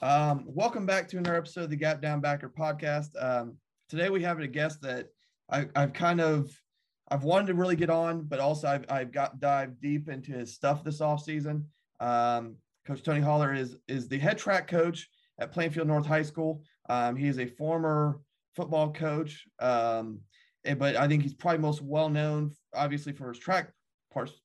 Um, welcome back to another episode of the Gap Down Backer podcast. Um, today we have a guest that I, have kind of I've wanted to really get on, but also I've, I've got dive deep into his stuff this off season. Um, coach Tony Holler is is the head track coach at Plainfield North High School. Um, he is a former football coach, um, but I think he's probably most well known, obviously, for his track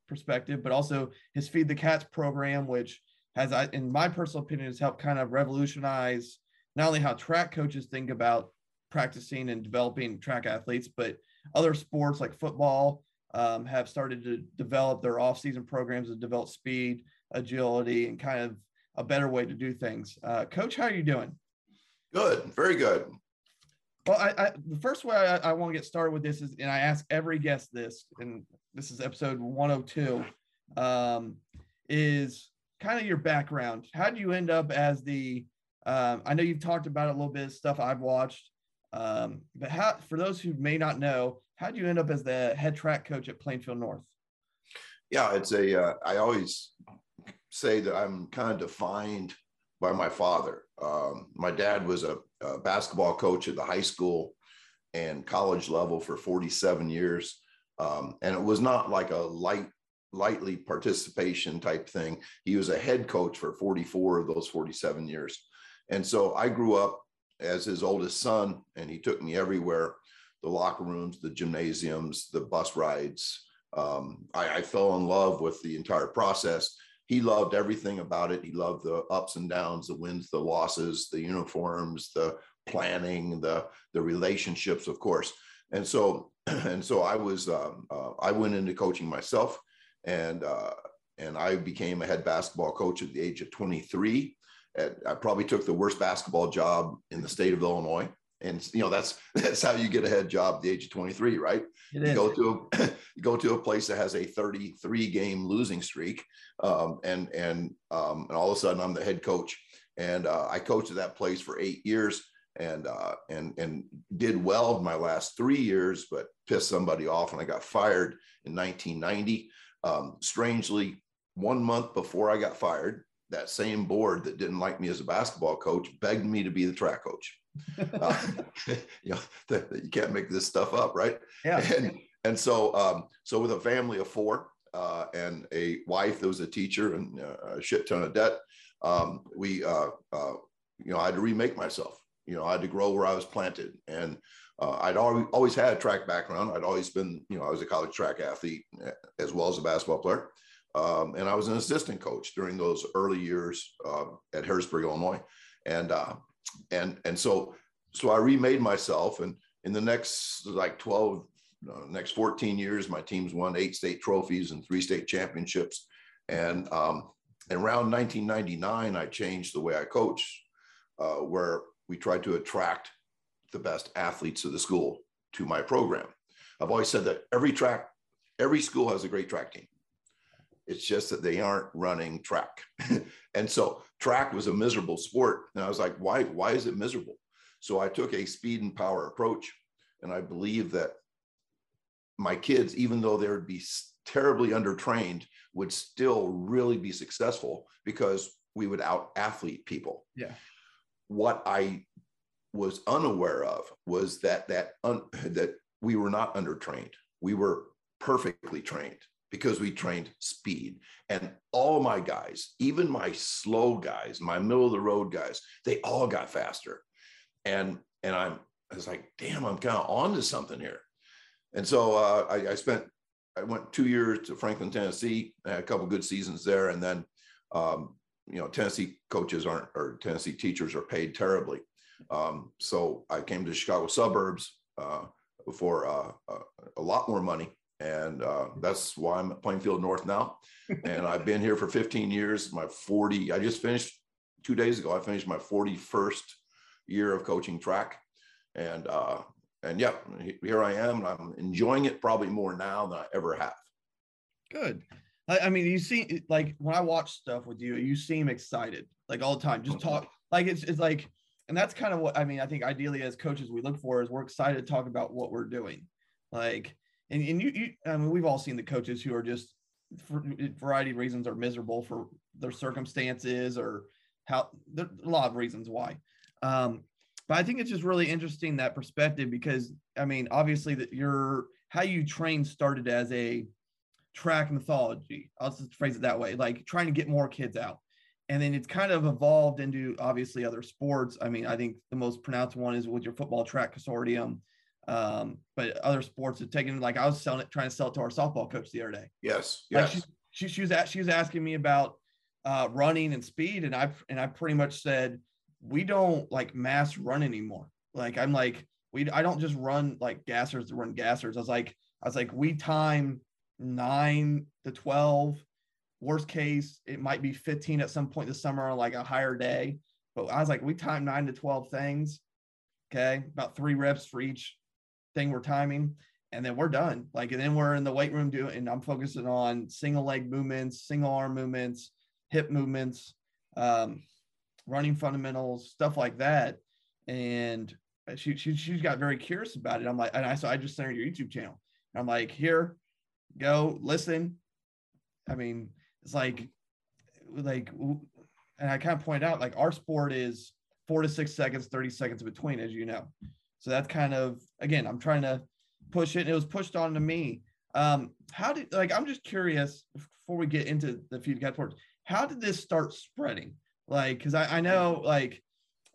perspective, but also his Feed the Cats program, which has, in my personal opinion, has helped kind of revolutionize not only how track coaches think about practicing and developing track athletes, but other sports like football um, have started to develop their off-season programs to develop speed, agility, and kind of a better way to do things. Uh, Coach, how are you doing? Good, very good. Well, I, I the first way I, I want to get started with this is, and I ask every guest this, and this is episode 102, um, is kind of your background. How did you end up as the? Um, I know you've talked about it a little bit stuff I've watched, um, but how for those who may not know, how did you end up as the head track coach at Plainfield North? Yeah, it's a. Uh, I always say that I'm kind of defined by my father. Um, my dad was a, a basketball coach at the high school and college level for 47 years. Um, and it was not like a light lightly participation type thing. He was a head coach for 44 of those 47 years. And so I grew up as his oldest son, and he took me everywhere the locker rooms, the gymnasiums, the bus rides. Um, I, I fell in love with the entire process. He loved everything about it. He loved the ups and downs, the wins, the losses, the uniforms, the planning, the the relationships, of course. And so, and so I was, um, uh, I went into coaching myself and uh, and I became a head basketball coach at the age of 23. At, I probably took the worst basketball job in the state of Illinois, and you know that's that's how you get a head job at the age of 23, right? It you is. go to a, you go to a place that has a 33 game losing streak, um, and and um, and all of a sudden I'm the head coach, and uh, I coached at that place for eight years and uh, and and did well my last three years, but pissed somebody off and I got fired in 1990. Um, strangely, one month before I got fired, that same board that didn't like me as a basketball coach begged me to be the track coach. uh, you know, you can't make this stuff up, right? Yeah. And, and so, um, so with a family of four uh, and a wife that was a teacher and uh, a shit ton of debt, um, we, uh, uh, you know, I had to remake myself. You know, I had to grow where I was planted, and uh, I'd always, always had a track background. I'd always been, you know, I was a college track athlete eh, as well as a basketball player. Um, and I was an assistant coach during those early years uh, at Harrisburg, Illinois. And, uh, and, and so, so I remade myself and in the next like 12, uh, next 14 years, my teams won eight state trophies and three state championships. And, um, and around 1999, I changed the way I coach, uh, where we tried to attract the best athletes of the school to my program. I've always said that every track, every school has a great track team. It's just that they aren't running track. and so track was a miserable sport. And I was like, why, why is it miserable? So I took a speed and power approach. And I believe that my kids, even though they would be terribly undertrained, would still really be successful because we would out athlete people. Yeah. What I was unaware of was that that un, that we were not undertrained. We were perfectly trained because we trained speed. And all my guys, even my slow guys, my middle of the road guys, they all got faster. And and I'm I was like, damn, I'm kind of on to something here. And so uh, I, I, spent I went two years to Franklin, Tennessee, had a couple good seasons there, and then um, you know Tennessee coaches aren't or Tennessee teachers are paid terribly. Um, so I came to Chicago suburbs uh, for uh, uh, a lot more money. And uh, that's why I'm at Plainfield North now. and I've been here for 15 years. My 40, I just finished two days ago, I finished my 41st year of coaching track. And uh, and yeah, here I am. And I'm enjoying it probably more now than I ever have. Good. I, mean, you see, like when I watch stuff with you, you seem excited, like all the time. Just talk, like it's it's like and that's kind of what I mean. I think ideally as coaches, we look for is we're excited to talk about what we're doing. Like, and, and you, you, I mean, we've all seen the coaches who are just for a variety of reasons are miserable for their circumstances or how there a lot of reasons why. Um, but I think it's just really interesting that perspective because I mean, obviously that your how you train started as a track mythology. I'll just phrase it that way, like trying to get more kids out and then it's kind of evolved into obviously other sports. I mean, I think the most pronounced one is with your football track consortium. Um, but other sports have taken like I was selling it, trying to sell it to our softball coach the other day. Yes, yes. Like she, she, she was at, she was asking me about uh, running and speed, and I and I pretty much said we don't like mass run anymore. Like I'm like we I don't just run like gassers to run gassers. I was like I was like we time nine to twelve Worst case, it might be 15 at some point this summer on like a higher day. But I was like, we time nine to 12 things. Okay. About three reps for each thing we're timing. And then we're done. Like, and then we're in the weight room doing, and I'm focusing on single leg movements, single arm movements, hip movements, um, running fundamentals, stuff like that. And she, she, she got very curious about it. I'm like, and I, so I just sent her your YouTube channel. I'm like, here, go listen. I mean, it's like, like, and I kind of point out like our sport is four to six seconds, 30 seconds between, as you know. So that's kind of, again, I'm trying to push it. And it was pushed on to me. Um, how did, like, I'm just curious before we get into the feed cat how did this start spreading? Like, cause I, I know like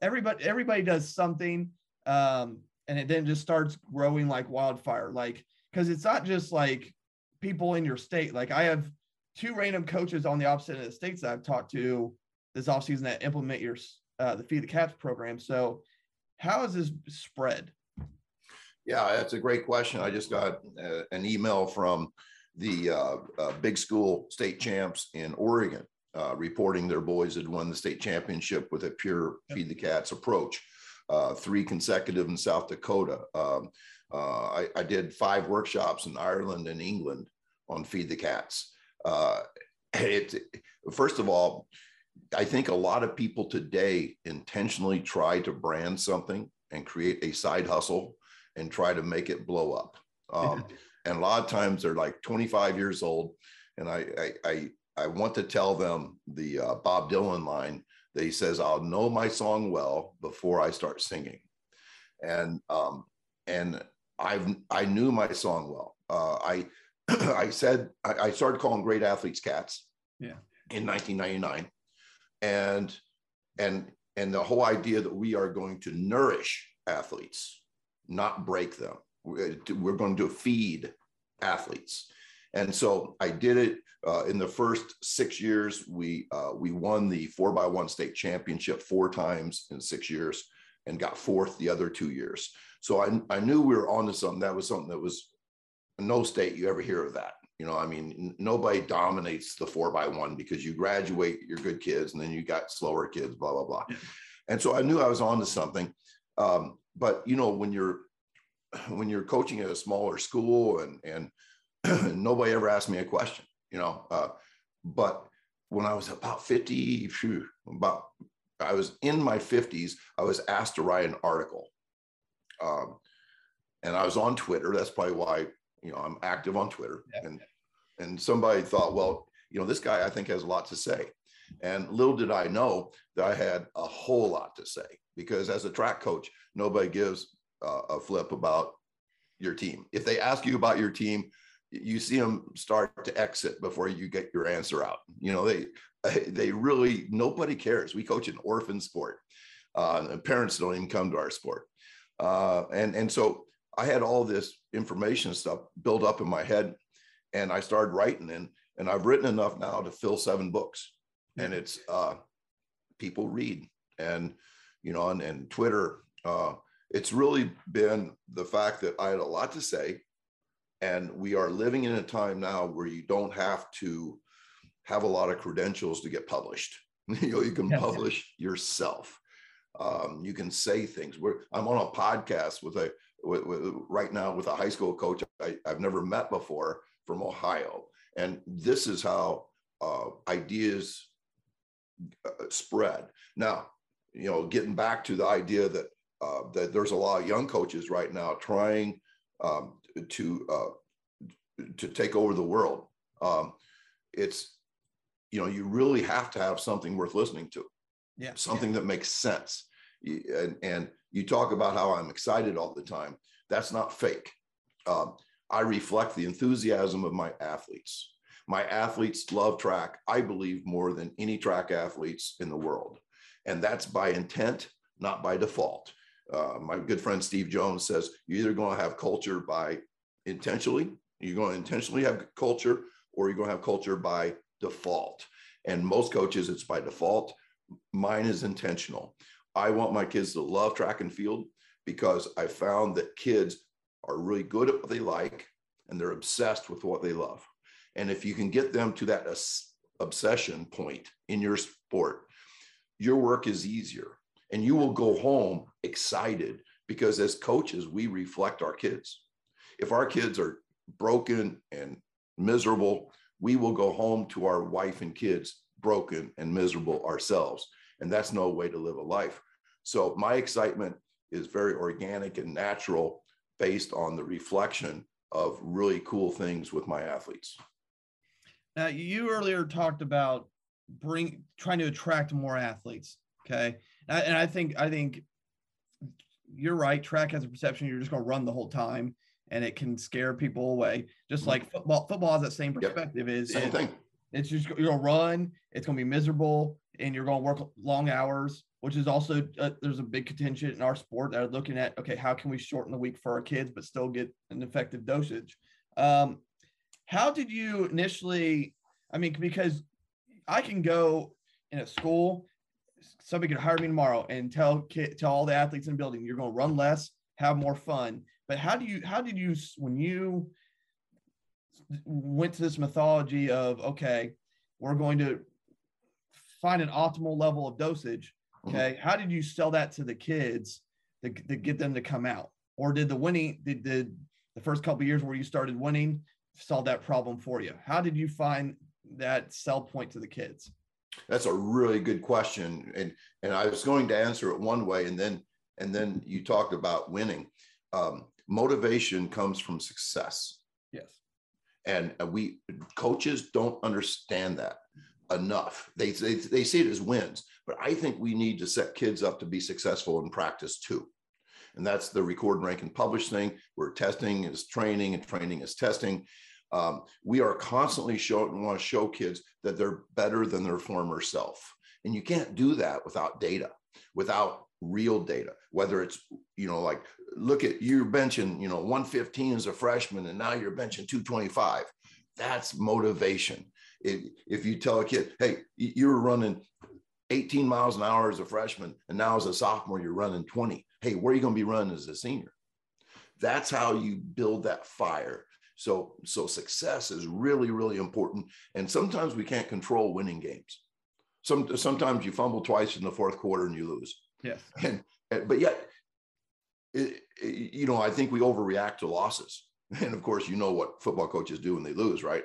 everybody, everybody does something. Um, and it then just starts growing like wildfire. Like, cause it's not just like people in your state. Like I have two random coaches on the opposite end of the states that I've talked to this offseason that implement your uh, the Feed the Cats program. So, how has this spread? Yeah, that's a great question. I just got uh, an email from the uh, uh, big school state champs in Oregon uh, reporting their boys had won the state championship with a pure Feed the Cats approach. Uh, three consecutive in South Dakota. Um, I, I did five workshops in Ireland and England on Feed the Cats uh, it first of all, I think a lot of people today intentionally try to brand something and create a side hustle and try to make it blow up. Um, and a lot of times they're like 25 years old, and I I I, I want to tell them the uh, Bob Dylan line that he says, "I'll know my song well before I start singing," and um, and I've I knew my song well. Uh, I I said I, I, started calling great athletes cats. Yeah. In 1999, and and and the whole idea that we are going to nourish athletes, not break them. We're, we're going to feed athletes, and so I did it uh, in the first six years. We uh, we won the four by one state championship four times in six years, and got fourth the other two years. So I I knew we were onto something. That was something that was no state you ever hear of that. You know, I mean, nobody dominates the four by one because you graduate, you're good kids, and then you got slower kids, blah blah blah. And so I knew I was on to something. Um, but you know, when you're when you're coaching at a smaller school and and nobody ever asked me a question, you know, uh, but when I was about 50, phew, about I was in my 50s, I was asked to write an article. Um, and I was on Twitter. That's probably why, you know, I'm active on Twitter. Yeah. And and somebody thought, well, you know, this guy I think has a lot to say. And little did I know that I had a whole lot to say because as a track coach, nobody gives uh, a flip about your team. If they ask you about your team, you see them start to exit before you get your answer out. You know, they they really nobody cares. We coach an orphan sport, uh, parents don't even come to our sport. Uh, and and so I had all this information stuff built up in my head, and I started writing. and and I've written enough now to fill seven books, and it's uh, people read and you know and, and Twitter. Uh, it's really been the fact that I had a lot to say and we are living in a time now where you don't have to have a lot of credentials to get published. you know, you can yes. publish yourself. Um, you can say things. We're, I'm on a podcast with a with, with, right now with a high school coach I, have never met before from Ohio, and this is how uh, ideas uh, spread. Now, you know, getting back to the idea that uh, that there's a lot of young coaches right now trying um, to uh, to take over the world. Um, it's you know you really have to have something worth listening to. Yeah, something yeah. that makes sense. And, and you talk about how I'm excited all the time. That's not fake. Um, I reflect the enthusiasm of my athletes. My athletes love track, I believe, more than any track athletes in the world. And that's by intent, not by default. Uh, my good friend Steve Jones says you're either going to have culture by intentionally, you're going to intentionally have culture, or you're going to have culture by default. And most coaches, it's by default. Mine is intentional. I want my kids to love track and field because I found that kids are really good at what they like and they're obsessed with what they love. And if you can get them to that obsession point in your sport, your work is easier and you will go home excited because as coaches, we reflect our kids. If our kids are broken and miserable, we will go home to our wife and kids broken and miserable ourselves. And that's no way to live a life. So my excitement is very organic and natural based on the reflection of really cool things with my athletes. Now, you earlier talked about bring trying to attract more athletes. Okay, and I think I think you're right. Track has a perception you're just going to run the whole time, and it can scare people away. Just mm-hmm. like football, football has that same perspective. Yep. Is same thing. It's just you're going to run. It's going to be miserable, and you're going to work long hours. Which is also uh, there's a big contention in our sport that are looking at okay, how can we shorten the week for our kids but still get an effective dosage? Um, how did you initially? I mean, because I can go in a school somebody could hire me tomorrow and tell tell all the athletes in the building you're going to run less, have more fun. But how do you how did you when you went to this mythology of okay, we're going to find an optimal level of dosage. Mm-hmm. Okay, how did you sell that to the kids to, to get them to come out? Or did the winning did, did the first couple years where you started winning solve that problem for you? How did you find that sell point to the kids? That's a really good question, and and I was going to answer it one way, and then and then you talked about winning. Um, motivation comes from success. Yes, and we coaches don't understand that enough. They, they they see it as wins, but I think we need to set kids up to be successful in practice too. And that's the record, rank, and publish thing. Where testing is training and training is testing. Um, we are constantly showing want to show kids that they're better than their former self. And you can't do that without data, without real data, whether it's, you know, like look at you're benching, you know, 115 as a freshman and now you're benching 225. That's motivation. If, if you tell a kid, hey, you were running 18 miles an hour as a freshman and now as a sophomore you're running 20. Hey, where are you going to be running as a senior? That's how you build that fire so, so success is really, really important. And sometimes we can't control winning games. Some, sometimes you fumble twice in the fourth quarter and you lose. Yes. And, but yet, it, it, you know, I think we overreact to losses. And of course, you know what football coaches do when they lose, right?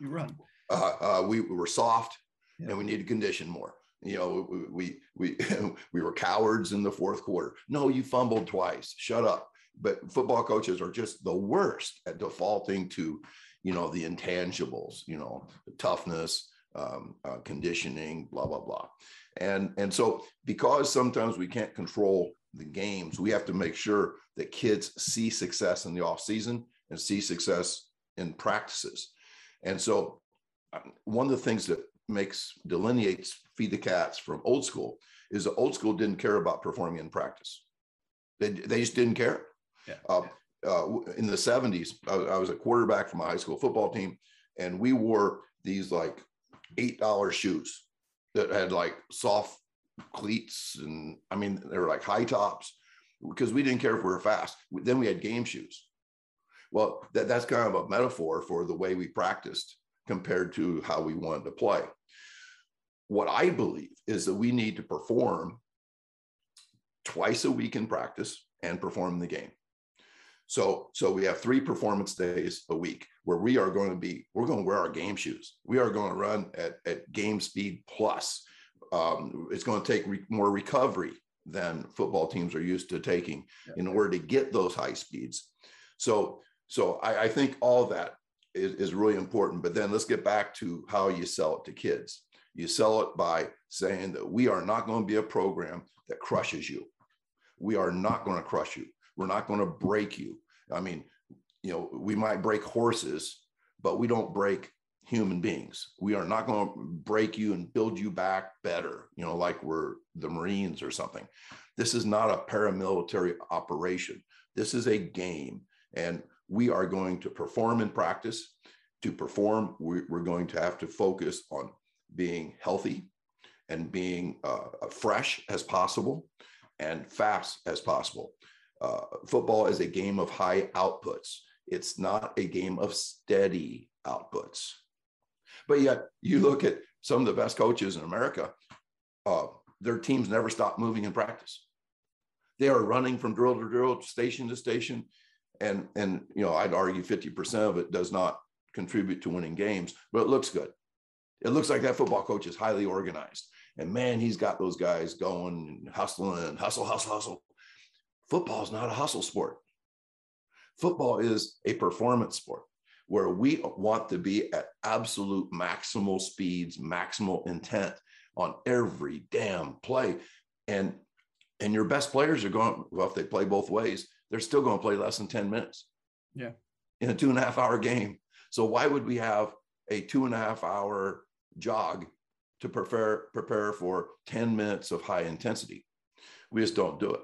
You run. Uh, uh, we, we, were soft yeah. and we need to condition more. You know, we, we, we, we were cowards in the fourth quarter. No, you fumbled twice. Shut up. But football coaches are just the worst at defaulting to, you know, the intangibles, you know, toughness, um, uh, conditioning, blah, blah, blah. And, and so because sometimes we can't control the games, we have to make sure that kids see success in the off season and see success in practices. And so one of the things that makes delineates feed the cats from old school is that old school didn't care about performing in practice. They, they just didn't care. Yeah. Uh, uh, in the 70s, I, I, was a quarterback for my high school football team, and we wore these like $8 shoes that had like soft cleats. And I mean, they were like high tops because we didn't care if we were fast. Then we had game shoes. Well, that, that's kind of a metaphor for the way we practiced compared to how we wanted to play. What I believe is that we need to perform twice a week in practice and perform the game. So, so we have three performance days a week where we are going to be, we're going to wear our game shoes. We are going to run at, at game speed plus. Um, it's going to take re- more recovery than football teams are used to taking in order to get those high speeds. So, so I, I think all that is, is really important. But then let's get back to how you sell it to kids. You sell it by saying that we are not going to be a program that crushes you. We are not going to crush you. We're not going to break you. I mean, you know, we might break horses, but we don't break human beings. We are not going to break you and build you back better, you know, like we're the Marines or something. This is not a paramilitary operation. This is a game. And we are going to perform in practice. To perform, we're going to have to focus on being healthy and being uh, fresh as possible and fast as possible. Uh, football is a game of high outputs. It's not a game of steady outputs. But yet, you look at some of the best coaches in America, uh, their teams never stop moving in practice. They are running from drill to drill, station to station and and you know I'd argue 50% of it does not contribute to winning games, but it looks good. It looks like that football coach is highly organized. And man, he's got those guys going and hustling and hustle, hustle, hustle. Football is not a hustle sport. Football is a performance sport where we want to be at absolute maximal speeds, maximal intent on every damn play. And and your best players are going, well, if they play both ways, they're still going to play less than 10 minutes. Yeah. In a two and a half hour game. So why would we have a two and a half hour jog to prepare prepare for 10 minutes of high intensity? We just don't do it.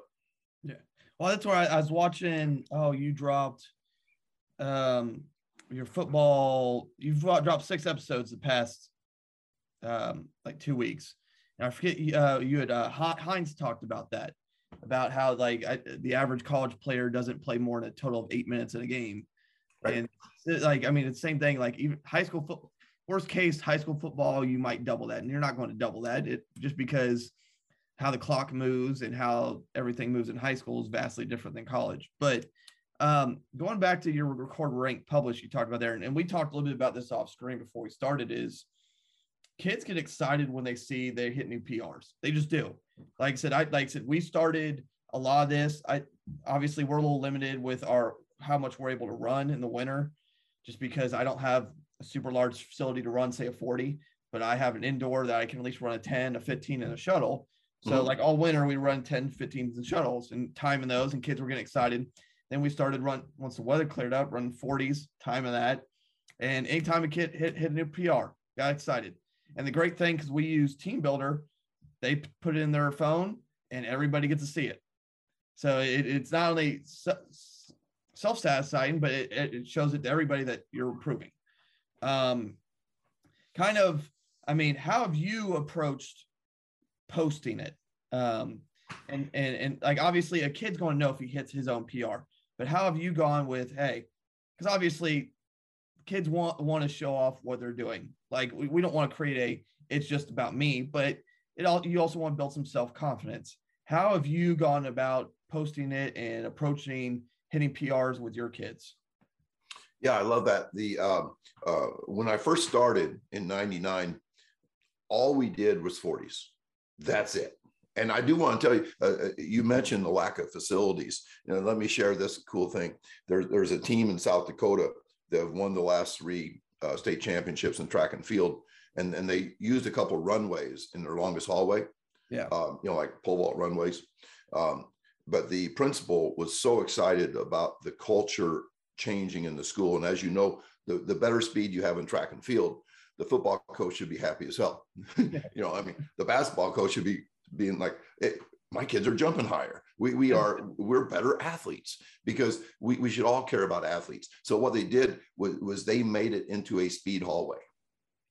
Yeah. Well, that's where I, I was watching. Oh, you dropped um your football, you've dropped six episodes the past um like two weeks. And I forget uh, you had uh, Hines talked about that about how like I, the average college player doesn't play more than a total of eight minutes in a game. Right. And like, I mean, it's the same thing. Like even high school football, worst case, high school football, you might double that, and you're not going to double that. It just because how the clock moves and how everything moves in high school is vastly different than college. But um, going back to your record rank published, you talked about there, and, and we talked a little bit about this off screen before we started. Is kids get excited when they see they hit new PRs. They just do. Like I said, I like I said, we started a lot of this. I obviously we're a little limited with our how much we're able to run in the winter, just because I don't have a super large facility to run, say a 40, but I have an indoor that I can at least run a 10, a 15, and a shuttle. So mm-hmm. like all winter we run 10, 15s and shuttles and timing those and kids were getting excited. Then we started run once the weather cleared up, running 40s, time of that. And anytime a kid hit hit a new PR, got excited. And the great thing, because we use TeamBuildr, they put it in their phone and everybody gets to see it. So it, it's not only self satisfying, but it, it shows it to everybody that you're improving. Um, kind of, I mean, how have you approached posting it? Um, and and and like obviously a kid's going to know if he hits his own PR, but how have you gone with hey? Because obviously kids want want to show off what they're doing. Like we, we don't want to create a it's just about me, but it all you also want to build some self-confidence. How have you gone about posting it and approaching hitting PRs with your kids? Yeah, I love that. The um, uh, when I first started in '99, all we did was 40s. That's it. And I do want to tell you, uh, uh, you mentioned the lack of facilities. You know, let me share this cool thing. There, there's a team in South Dakota that have won the last three uh, state championships in track and field, and and they used a couple runways in their longest hallway. Yeah. Um, you know, like pole vault runways. Um, but the principal was so excited about the culture changing in the school. And as you know, the, the better speed you have in track and field, the football coach should be happy as hell. you know, I mean, the basketball coach should be being like, my kids are jumping higher. We, we are, we're better athletes because we, we should all care about athletes. So what they did was, was they made it into a speed hallway.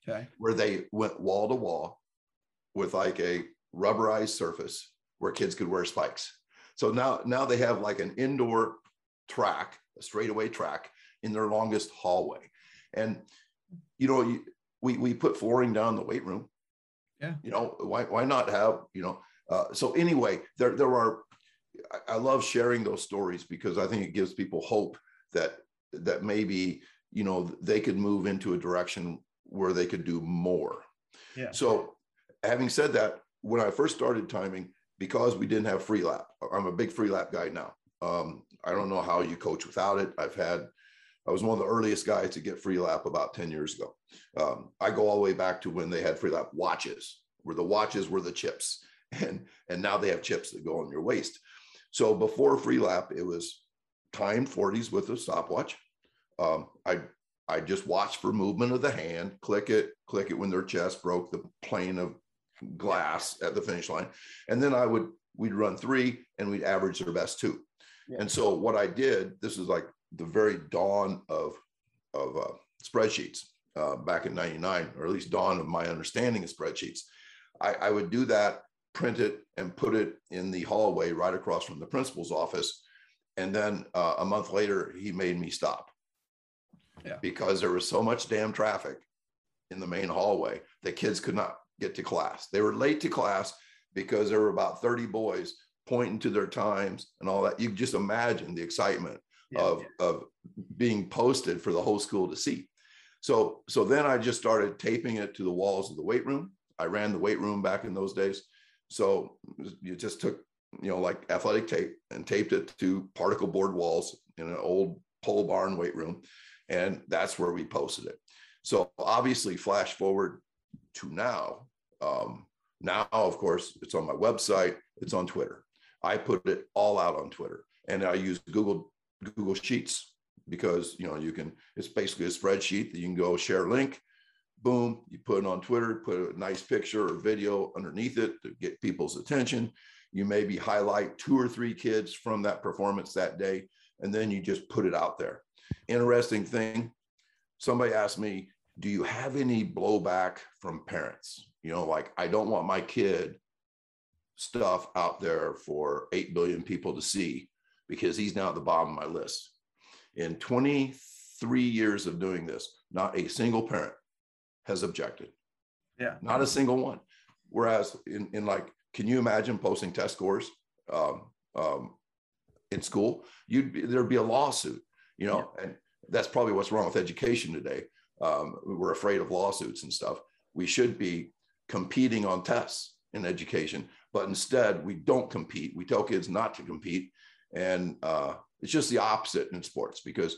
Okay. Where they went wall to wall with like a rubberized surface where kids could wear spikes. So now, now they have like an indoor track, a straightaway track in their longest hallway. And, you know, you, we, we put flooring down the weight room. Yeah. You know, why, why not have, you know, uh, so anyway, there, there are, I, I love sharing those stories because I think it gives people hope that, that maybe, you know, they could move into a direction where they could do more. Yeah. So having said that, when I first started timing, because we didn't have Freelap, I'm a big Freelap guy now. Um, I don't know how you coach without it. I've had, I was one of the earliest guys to get Freelap about 10 years ago. Um, I go all the way back to when they had Freelap watches, where the watches were the chips. And, and now they have chips that go on your waist. So before Freelap, it was time 40s with a stopwatch. Um, I I just watched for movement of the hand, click it, click it when their chest broke the plane of glass at the finish line. And then I would, we'd run three and we'd average their best two. Yeah. And so what I did, this is like the very dawn of, of uh, spreadsheets uh, back in 99, or at least dawn of my understanding of spreadsheets. I, I would do that, print it and put it in the hallway right across from the principal's office. And then uh, a month later, he made me stop Yeah. because there was so much damn traffic in the main hallway that kids could not get to class. They were late to class because there were about 30 boys pointing to their times and all that. You just imagine the excitement Yeah. of, of being posted for the whole school to see. So, so then I just started taping it to the walls of the weight room. I ran the weight room back in those days. So you just took, you know, like athletic tape and taped it to particle board walls in an old pole barn weight room. And that's where we posted it. So obviously, flash forward to now. Um, now, of course, it's on my website, it's on Twitter. I put it all out on Twitter and I use Google Google Sheets because you know you can it's basically a spreadsheet that you can go share link boom you put it on twitter put a nice picture or video underneath it to get people's attention. You maybe highlight two or three kids from that performance that day and then you just put it out there. Interesting thing somebody asked me do you have any blowback from parents? You know like i don't want my kid stuff out there for 8 billion people to see because he's now at the bottom of my list. In 23 years of doing this not a single parent has objected. Yeah. not a single one. Whereas in, in like can you imagine posting test scores um, um, in school? You'd be, there'd be a lawsuit you know and that's probably what's wrong with education today. Um, we're afraid of lawsuits and stuff. We should be competing on tests in education but instead we don't compete. We tell kids not to compete. And uh, it's just the opposite in sports because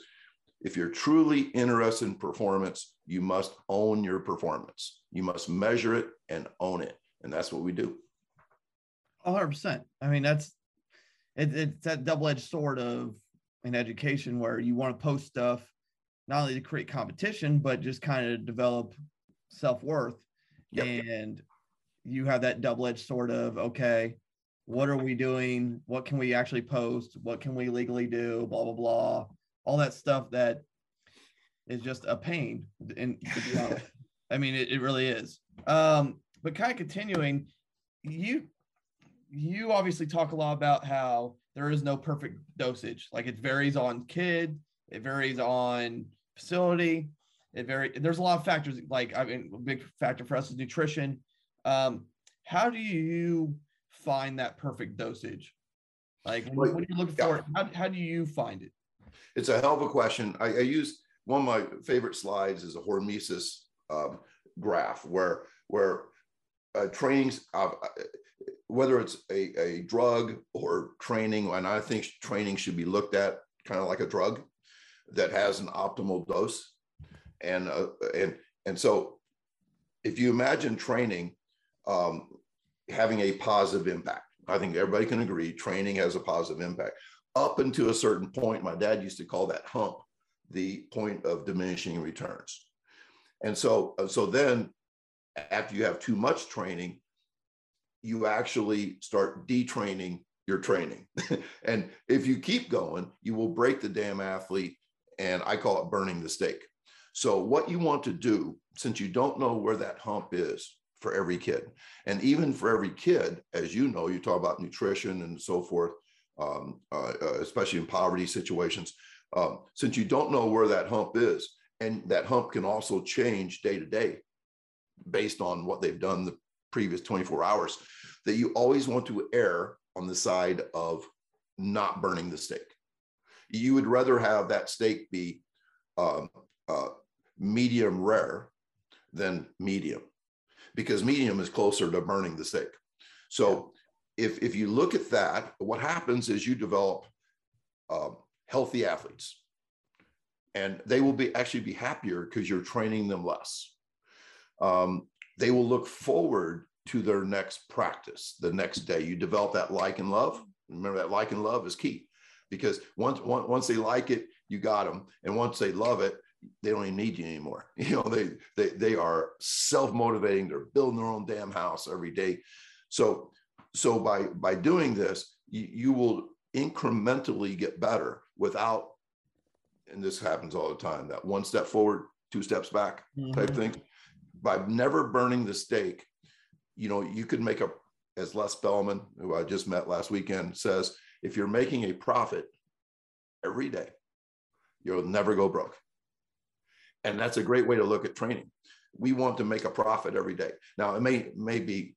if you're truly interested in performance you must own your performance you must measure it and own it and that's what we do 100%. I mean, that's it, it's that double edged sword of an education where you want to post stuff not only to create competition, but just kind of develop self worth. Yep. And you have that double edged sword of, okay, what are we doing? What can we actually post? What can we legally do? Blah, blah, blah. All that stuff that is just a pain. And to be honest, I mean, it, it really is. Um, but kind of continuing, you you obviously talk a lot about how there is no perfect dosage. Like it varies on kid, it varies on facility, it vary. There's a lot of factors. Like I mean, a big factor for us is nutrition. Um, how do you find that perfect dosage? Like when, Well, when you're looking for how, how do you find it? It's a hell of a question i, I use one of my favorite slides is a hormesis um, graph where where uh, trainings, uh, whether it's a, a drug or training, and I think training should be looked at kind of like a drug that has an optimal dose, and uh, and and so if you imagine training um, having a positive impact, I think everybody can agree training has a positive impact. Up until a certain point, my dad used to call that hump the point of diminishing returns. And so, uh, so then after you have too much training, you actually start detraining your training. and if you keep going, you will break the damn athlete. And I call it burning the steak. So, what you want to do, since you don't know where that hump is for every kid, and even for every kid, as you know, you talk about nutrition and so forth, um, uh, uh especially in poverty situations. Um, since you don't know where that hump is, and that hump can also change day to day based on what they've done the previous 24 hours, that you always want to err on the side of not burning the steak. You would rather have that steak be um, uh, medium rare than medium because medium is closer to burning the steak. So if, if you look at that, what happens is you develop um, healthy athletes and they will be actually be happier because you're training them less. Um, they will look forward to their next practice the next day. You develop that like and love. Remember that like and love is key because once, once, once they like it, you got them. And once they love it, they don't even need you anymore. You know, they, they, they are self-motivating. They're building their own damn house every day. So, so by, by doing this, you, you will incrementally get better without, and this happens all the time, that one step forward, two steps back mm-hmm. type thing. By never burning the steak, you know, you could make a, as Les Bellman, who I just met last weekend, says, if you're making a profit every day, you'll never go broke. And that's a great way to look at training. We want to make a profit every day. Now, it may, may be,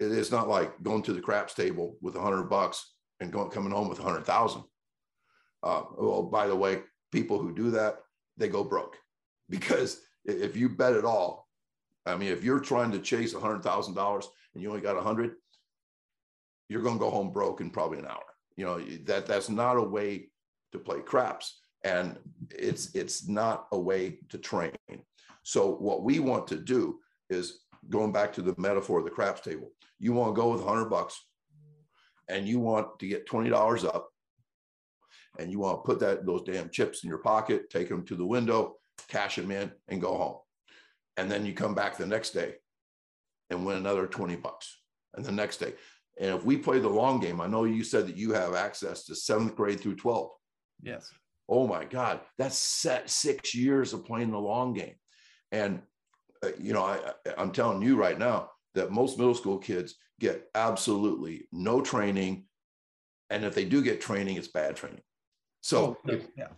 it's not like going to the craps table with a hundred bucks and going coming home with a hundred thousand. Uh, well, by the way, people who do that, they go broke because if you bet it all, I mean, if you're trying to chase a hundred thousand dollars and you only got a hundred, you're going to go home broke in probably an hour. You know that that's not a way to play craps, and it's it's not a way to train. So what we want to do is going back to the metaphor of the craps table. You want to go with a hundred bucks and you want to get $20 up and you want to put that those damn chips in your pocket, take them to the window, cash them in and go home. And then you come back the next day and win another 20 bucks and the next day. And if we play the long game, I know you said that you have access to seventh grade through 12. Yes. Oh my God, that's set six years of playing the long game. And, Uh, you know, I, I'm telling you right now that most middle school kids get absolutely no training. And if they do get training, it's bad training. So, oh, if, yeah.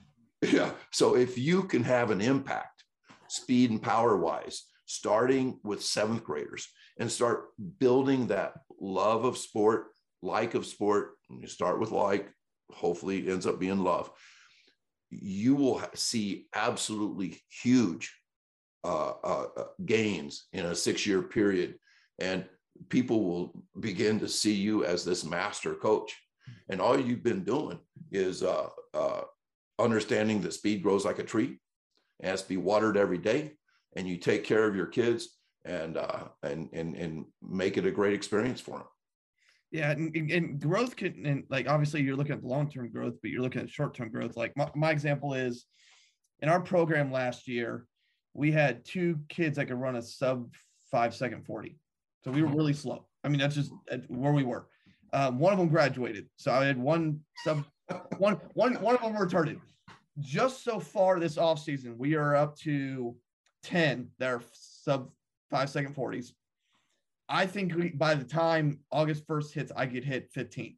yeah. So if you can have an impact, speed and power wise, starting with seventh graders and start building that love of sport, like of sport, you start with like, hopefully it ends up being love. You will see absolutely huge uh, uh, uh gains in a six year period. And people will begin to see you as this master coach. And all you've been doing is uh, uh, understanding that speed grows like a tree and has to be watered every day. And you take care of your kids and uh, and and and make it a great experience for them. Yeah, and, and growth can and like obviously you're looking at long term growth, but you're looking at short term growth. Like my, my example is in our program last year, we had two kids that could run a sub five second 40. So we were really slow. I mean, that's just where we were. Um, one of them graduated. So I had one sub, one, one, one of them retarded. Just so far this offseason, we are up to 10 that are sub five second 40s. I think we, by the time August 1st hits, I get hit 15.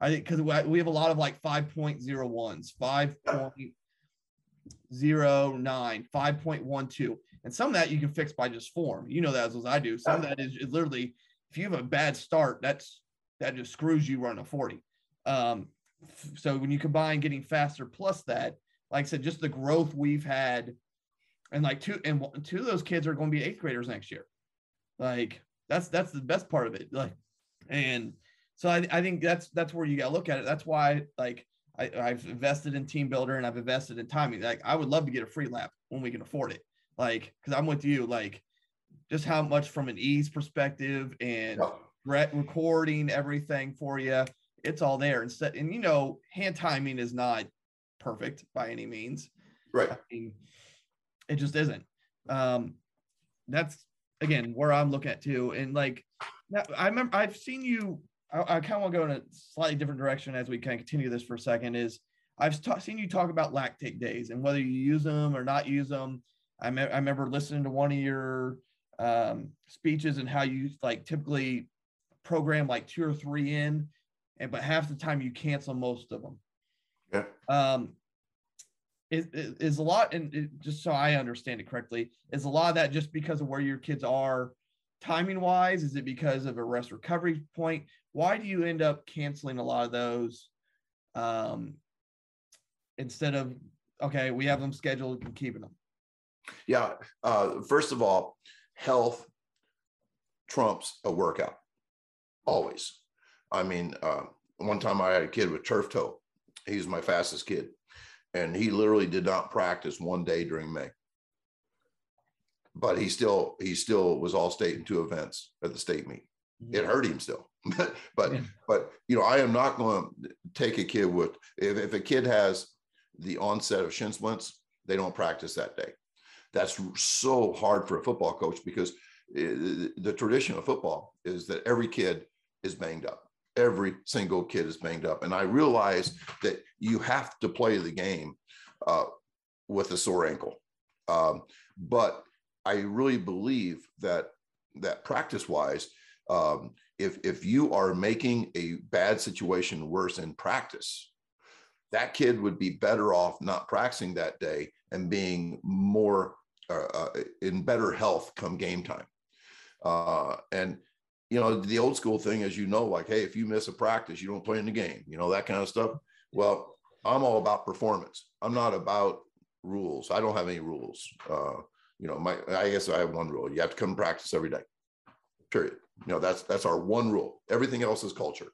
I think because we have a lot of like 5.01s, 5.09, 5.12. And some of that you can fix by just form. You know that as, as I do. Some of that is, is literally if you have a bad start, that's that just screws you running a 40. Um, so when you combine getting faster plus that, like I said, just the growth we've had, and like two and two of those kids are going to be eighth graders next year. Like that's that's the best part of it. Like, and so I, I think that's that's where you got to look at it. That's why like I, I've invested in TeamBuildr and I've invested in timing. Like I would love to get a Freelap when we can afford it. Like because I'm with you. Like just how much from an ease perspective and re- recording everything for you, it's all there. Instead, and you know, hand timing is not perfect by any means. Right. I mean, it just isn't. Um, that's again where I'm looking at too. And like, I remember I've seen you. I, I kind of want to go in a slightly different direction as we kind of continue this for a second. Is I've ta- seen you talk about lactate days and whether you use them or not use them. I, me- I remember listening to one of your um, speeches and how you like typically program like two or three in, and but half the time you cancel most of them. Yeah. Um, is, is a lot, and it, just so I understand it correctly, is a lot of that just because of where your kids are timing wise? Is it because of a rest recovery point? Why do you end up canceling a lot of those um, instead of, okay, we have them scheduled and keeping them? Yeah. Uh, first of all, health trumps a workout always. I mean, uh, one time I had a kid with turf toe. He's my fastest kid, and he literally did not practice one day during May. But he still he still was all state in two events at the state meet. It hurt him still, but but Yeah. but you know I am not going to take a kid with if, if a kid has the onset of shin splints, they don't practice that day. That's so hard for a football coach because uh, the tradition of football is that every kid is banged up. Every single kid is banged up. And I realize that you have to play the game uh, with a sore ankle. Um, but I really believe that that practice wise, um, if if you are making a bad situation worse in practice, that kid would be better off not practicing that day and being more uh, uh, in better health come game time. Uh, and you know the old school thing, as you know, like hey, if you miss a practice, you don't play in the game. You know that kind of stuff. Well, I'm all about performance. I'm not about rules. I don't have any rules. Uh, you know, my I guess I have one rule. You have to come practice every day. Period. You know, that's that's our one rule. Everything else is culture.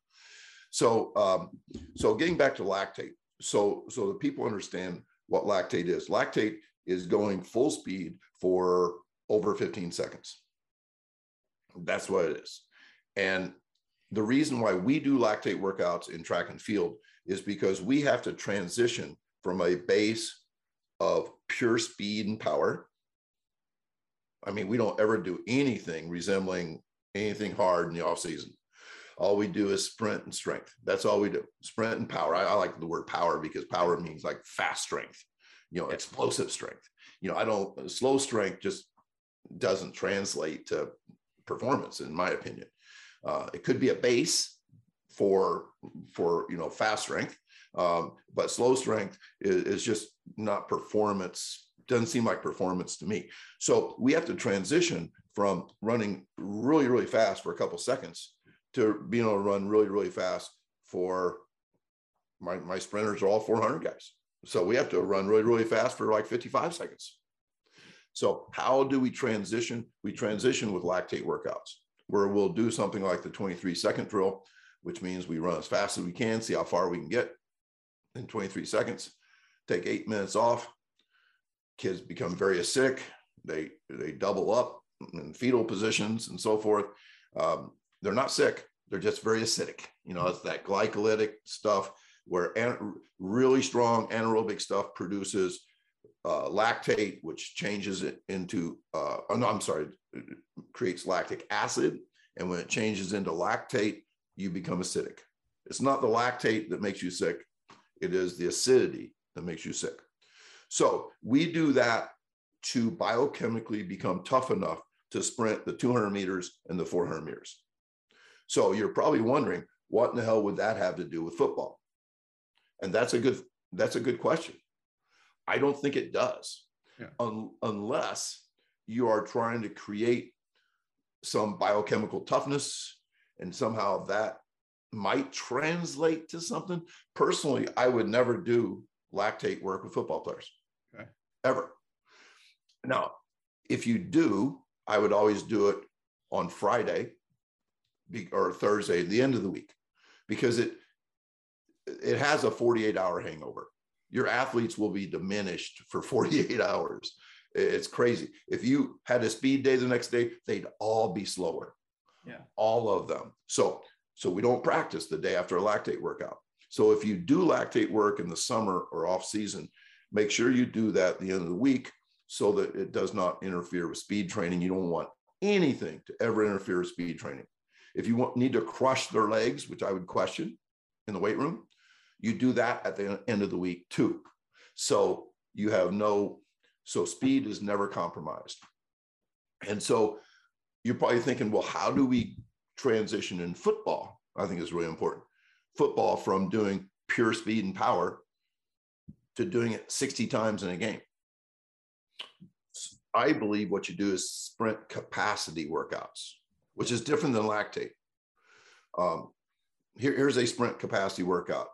So um, so getting back to lactate. So so the people understand what lactate is. Lactate is going full speed for over 15 seconds. That's what it is. And the reason why we do lactate workouts in track and field is because we have to transition from a base of pure speed and power. I mean, we don't ever do anything resembling anything hard in the off season. All we do is sprint and strength. That's all we do. Sprint and power. I, I like the word power because power means like fast strength, you know, explosive strength. You know, I don't slow strength just doesn't translate to performance, in my opinion. Uh, it could be a base for for you know fast strength, um, but slow strength is, is just not performance. Doesn't seem like performance to me. So we have to transition from running really really fast for a couple seconds to being able to run really really fast for my my sprinters are all 400 guys. So we have to run really really fast for like 55 seconds. So how do we transition? We transition with lactate workouts where we'll do something like the 23 second drill, which means we run as fast as we can, see how far we can get in 23 seconds, take eight minutes off. Kids become very acidic. They, they double up in fetal positions and so forth. Um, they're not sick. They're just very acidic. You know, it's that glycolytic stuff where an- really strong anaerobic stuff produces uh, lactate, which changes it into, uh, oh, no, I'm sorry, creates lactic acid. And when it changes into lactate, you become acidic. It's not the lactate that makes you sick, it is the acidity that makes you sick. So we do that to biochemically become tough enough to sprint the 200 meters and the 400 meters. So you're probably wondering, what in the hell would that have to do with football? And that's a good that's a good question. I don't think it does, Yeah. un- unless you are trying to create some biochemical toughness and somehow that might translate to something. Personally, I would never do lactate work with football players. Okay. Ever. Now, if you do, I would always do it on Friday or Thursday, the end of the week, because it it has a 48 hour hangover. Your athletes will be diminished for 48 hours. It's crazy. If you had a speed day the next day, they'd all be slower. Yeah. All of them. So so we don't practice the day after a lactate workout. So if you do lactate work in the summer or off season, make sure you do that at the end of the week so that it does not interfere with speed training. You don't want anything to ever interfere with speed training. If you want, need to crush their legs, which I would question in the weight room, you do that at the end of the week too. So you have no, so speed is never compromised. And so you're probably thinking, well, how do we transition in football? I think is really important. Football from doing pure speed and power to doing it 60 times in a game. I believe what you do is sprint capacity workouts, which is different than lactate. Um, here, here's a sprint capacity workout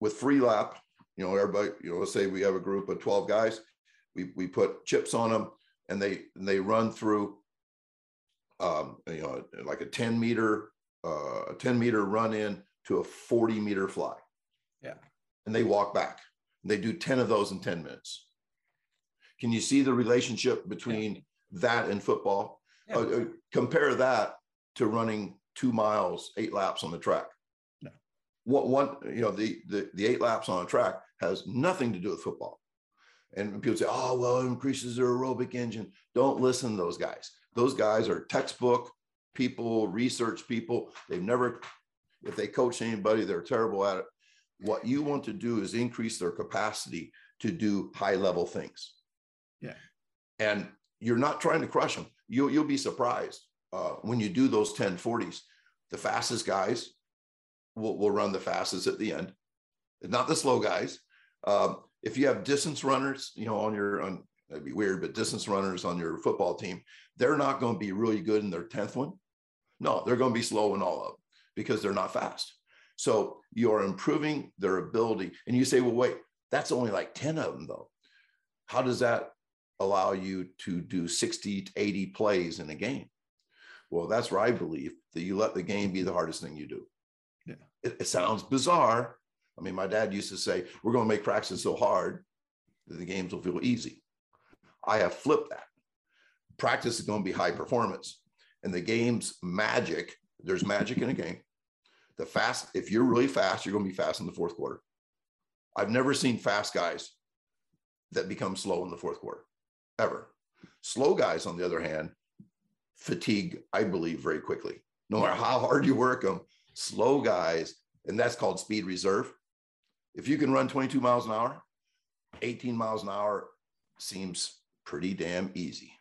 with Freelap. You know, everybody, you know, let's say we have a group of 12 guys, we, we put chips on them and they, and they run through, um, you know, like a 10 meter, uh, a 10 meter run in to a 40 meter fly. Yeah. And they walk back. They do 10 of those in 10 minutes. Can you see the relationship between yeah. that and football? Yeah. Uh, uh, compare that to running two miles, eight laps on the track. No. What one, you know, the, the the eight laps on a track has nothing to do with football. And people say, oh, well, it increases their aerobic engine. Don't listen to those guys. Those guys are textbook people, research people. They've never, if they coach anybody, they're terrible at it. What you want to do is increase their capacity to do high level things. And you're not trying to crush them. You'll, you'll be surprised uh, when you do those 1040s. The fastest guys will, will run the fastest at the end, not the slow guys. Um, if you have distance runners, you know, on your, on, that'd be weird, but distance runners on your football team, they're not going to be really good in their 10th one. No, they're going to be slow in all of them because they're not fast. So you're improving their ability. And you say, well, wait, that's only like 10 of them, though. How does that allow you to do 60 to 80 plays in a game? Well, that's where I believe that you let the game be the hardest thing you do. Yeah. It, it sounds bizarre. I mean, my dad used to say, we're going to make practice so hard that the games will feel easy. I have flipped that. Practice is going to be high performance. And the game's magic, there's magic in a game. The fast, if you're really fast, you're going to be fast in the fourth quarter. I've never seen fast guys that become slow in the fourth quarter, ever. Slow guys, on the other hand, fatigue, I believe, very quickly. No matter how hard you work them, slow guys, and that's called speed reserve. If you can run 22 miles an hour, 18 miles an hour seems pretty damn easy.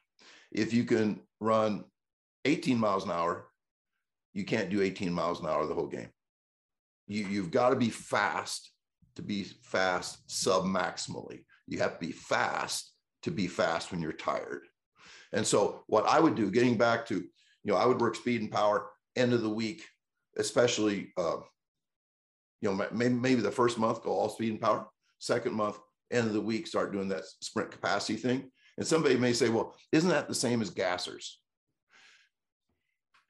If you can run 18 miles an hour, you can't do 18 miles an hour the whole game. You, you've got to be fast to be fast sub maximally. You have to be fast to be fast when you're tired. And so, what I would do, getting back to, you know, I would work speed and power end of the week, especially, uh, you know, maybe, maybe the first month go all speed and power. Second month, end of the week, start doing that sprint capacity thing. And somebody may say, well, isn't that the same as gassers?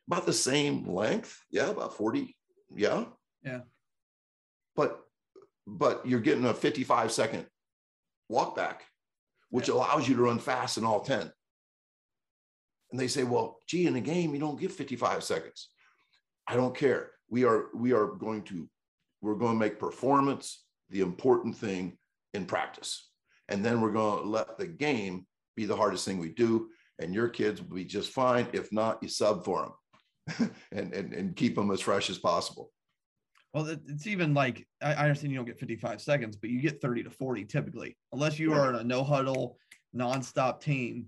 About the same length. Yeah, about 40. Yeah. Yeah. But but you're getting a 55 second walk back, which allows you to run fast in all 10. And they say, well, gee, in a game, you don't get 55 seconds. I don't care. We are, we are going to, we're going to make performance the important thing in practice. And then we're going to let the game be the hardest thing we do. And your kids will be just fine. If not, you sub for them and, and, and keep them as fresh as possible. Well, it's even like I understand you don't get 55 seconds, but you get 30 to 40 typically, unless you are in a no huddle, nonstop team.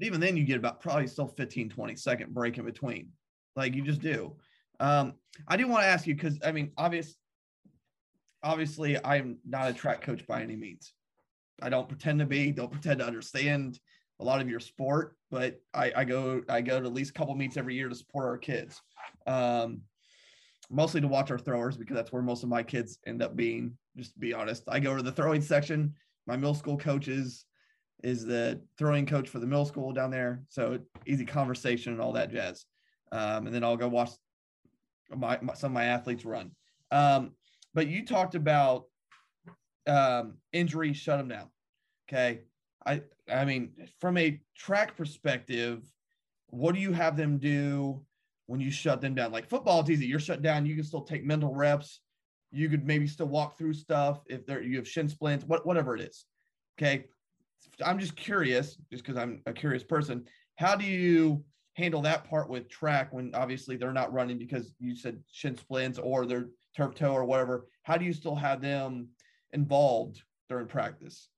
Even then, you get about probably still 15, 20 second break in between. Like you just do. Um, I do want to ask you because I mean, obvious, obviously, I'm not a track coach by any means. I don't pretend to be. Don't pretend to understand a lot of your sport, but I, I go I go to at least a couple meets every year to support our kids. Um, mostly to watch our throwers because that's where most of my kids end up being. Just to be honest, I go to the throwing section. My middle school coaches is the throwing coach for the middle school down there, so easy conversation and all that jazz. Um, and then I'll go watch my, my, some of my athletes run. Um, but you talked about um, injuries shut them down. Okay, I I mean from a track perspective, what do you have them do when you shut them down? Like football, it's easy. You're shut down. You can still take mental reps. You could maybe still walk through stuff if there you have shin splints, what, whatever it is. Okay. I'm just curious, just because I'm a curious person. How do you handle that part with track when obviously they're not running because you said shin splints or their turf toe or whatever? How do you still have them involved during practice?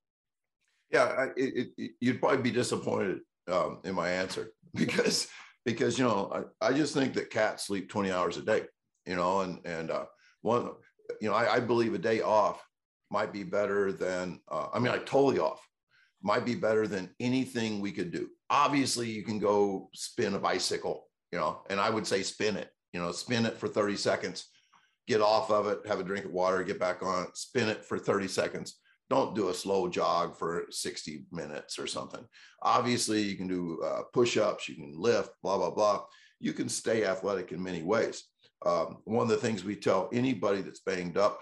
Yeah, I, it, it, you'd probably be disappointed um, in my answer because because you know I, I just think that cats sleep 20 hours a day you know and and uh, one you know I, I believe a day off might be better than uh, i mean like totally off might be better than anything we could do. Obviously you can go spin a bicycle you know and i would say spin it you know spin it for 30 seconds get off of it have a drink of water get back on it spin it for 30 seconds don't do a slow jog for 60 minutes or something. Obviously, you can do uh, push ups, you can lift, blah, blah, blah. You can stay athletic in many ways. Um, one of the things we tell anybody that's banged up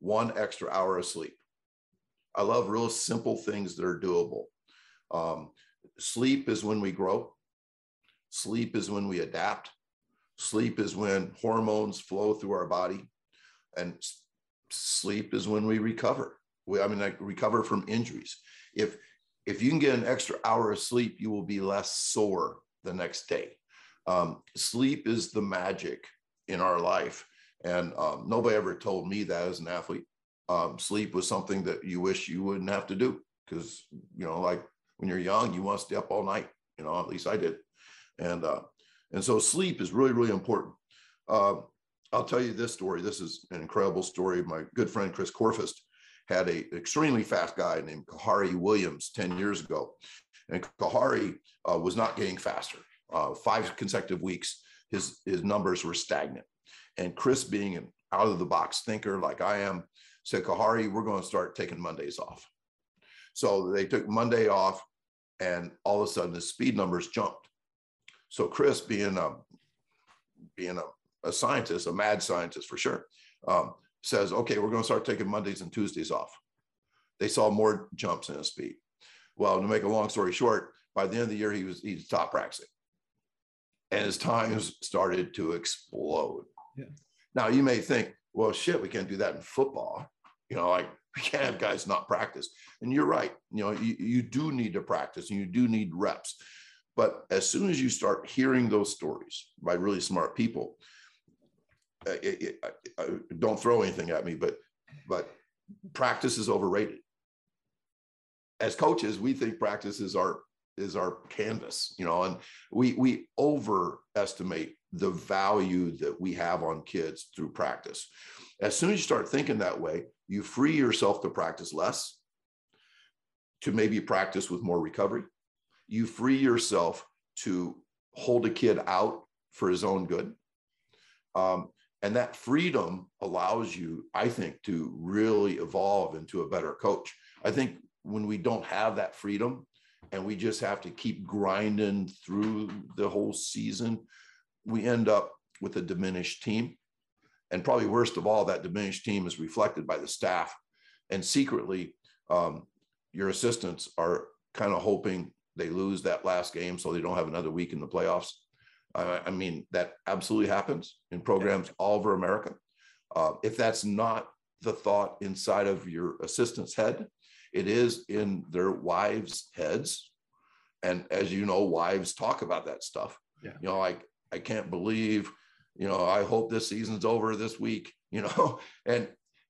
one extra hour of sleep. I love real simple things that are doable. Um, sleep is when we grow, sleep is when we adapt, sleep is when hormones flow through our body, and sleep is when we recover we, I mean, like recover from injuries. If if you can get an extra hour of sleep, you will be less sore the next day. Um, sleep is the magic in our life, and um, nobody ever told me that as an athlete. Um, sleep was something that you wish you wouldn't have to do because you know, like when you're young, you want to stay up all night. You know, at least I did, and uh, and so sleep is really really important. Uh, I'll tell you this story. This is an incredible story. My good friend Chris Korfist had a extremely fast guy named Kahari Williams 10 years ago. And Kahari uh, was not getting faster. Uh, five consecutive weeks, his, his numbers were stagnant. And Chris, being an out of the box thinker like I am, said, Kahari, we're going to start taking Mondays off. So they took Monday off, and all of a sudden his speed numbers jumped. So Chris, being a being a, a scientist, a mad scientist for sure, um, says, okay, we're going to start taking Mondays and Tuesdays off. They saw more jumps in his speed. Well, to make a long story short, by the end of the year, he was he's top practicing. And his times started to explode. Yeah. Now you may think, well, shit, we can't do that in football. You know, like we can't have guys not practice. And you're right. You know, you, you do need to practice and you do need reps. But as soon as you start hearing those stories by really smart people, Uh, it, it, uh, uh, don't throw anything at me, but but practice is overrated. As coaches, we think practice is our is our canvas, you know, and we we overestimate the value that we have on kids through practice. As soon as you start thinking that way, you free yourself to practice less, to maybe practice with more recovery. You free yourself to hold a kid out for his own good. Um, and that freedom allows you, I think, to really evolve into a better coach. I think when we don't have that freedom and we just have to keep grinding through the whole season, we end up with a diminished team. And probably worst of all, that diminished team is reflected by the staff. And secretly, um, your assistants are kind of hoping they lose that last game so they don't have another week in the playoffs. I, I mean, that absolutely happens in programs all over America. Uh, if that's not the thought inside of your assistant's head, it is in their wives' heads. And as you know, wives talk about that stuff. Yeah. You know, like, I can't believe, you know, I hope this season's over this week, you know, and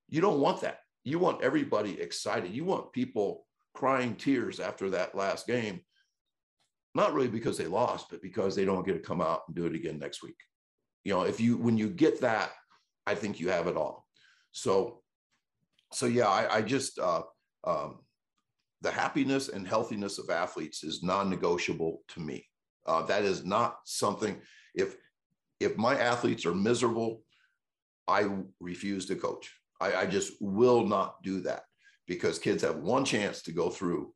you don't want that. You want everybody excited. You want people crying tears after that last game not really because they lost, but because they don't get to come out and do it again next week. You know, if you when you get that, I think you have it all. So, so yeah, I, I just uh, um, the happiness and healthiness of athletes is non-negotiable to me. Uh, that is not something. If if my athletes are miserable, I refuse to coach. I, I, just will not do that because kids have one chance to go through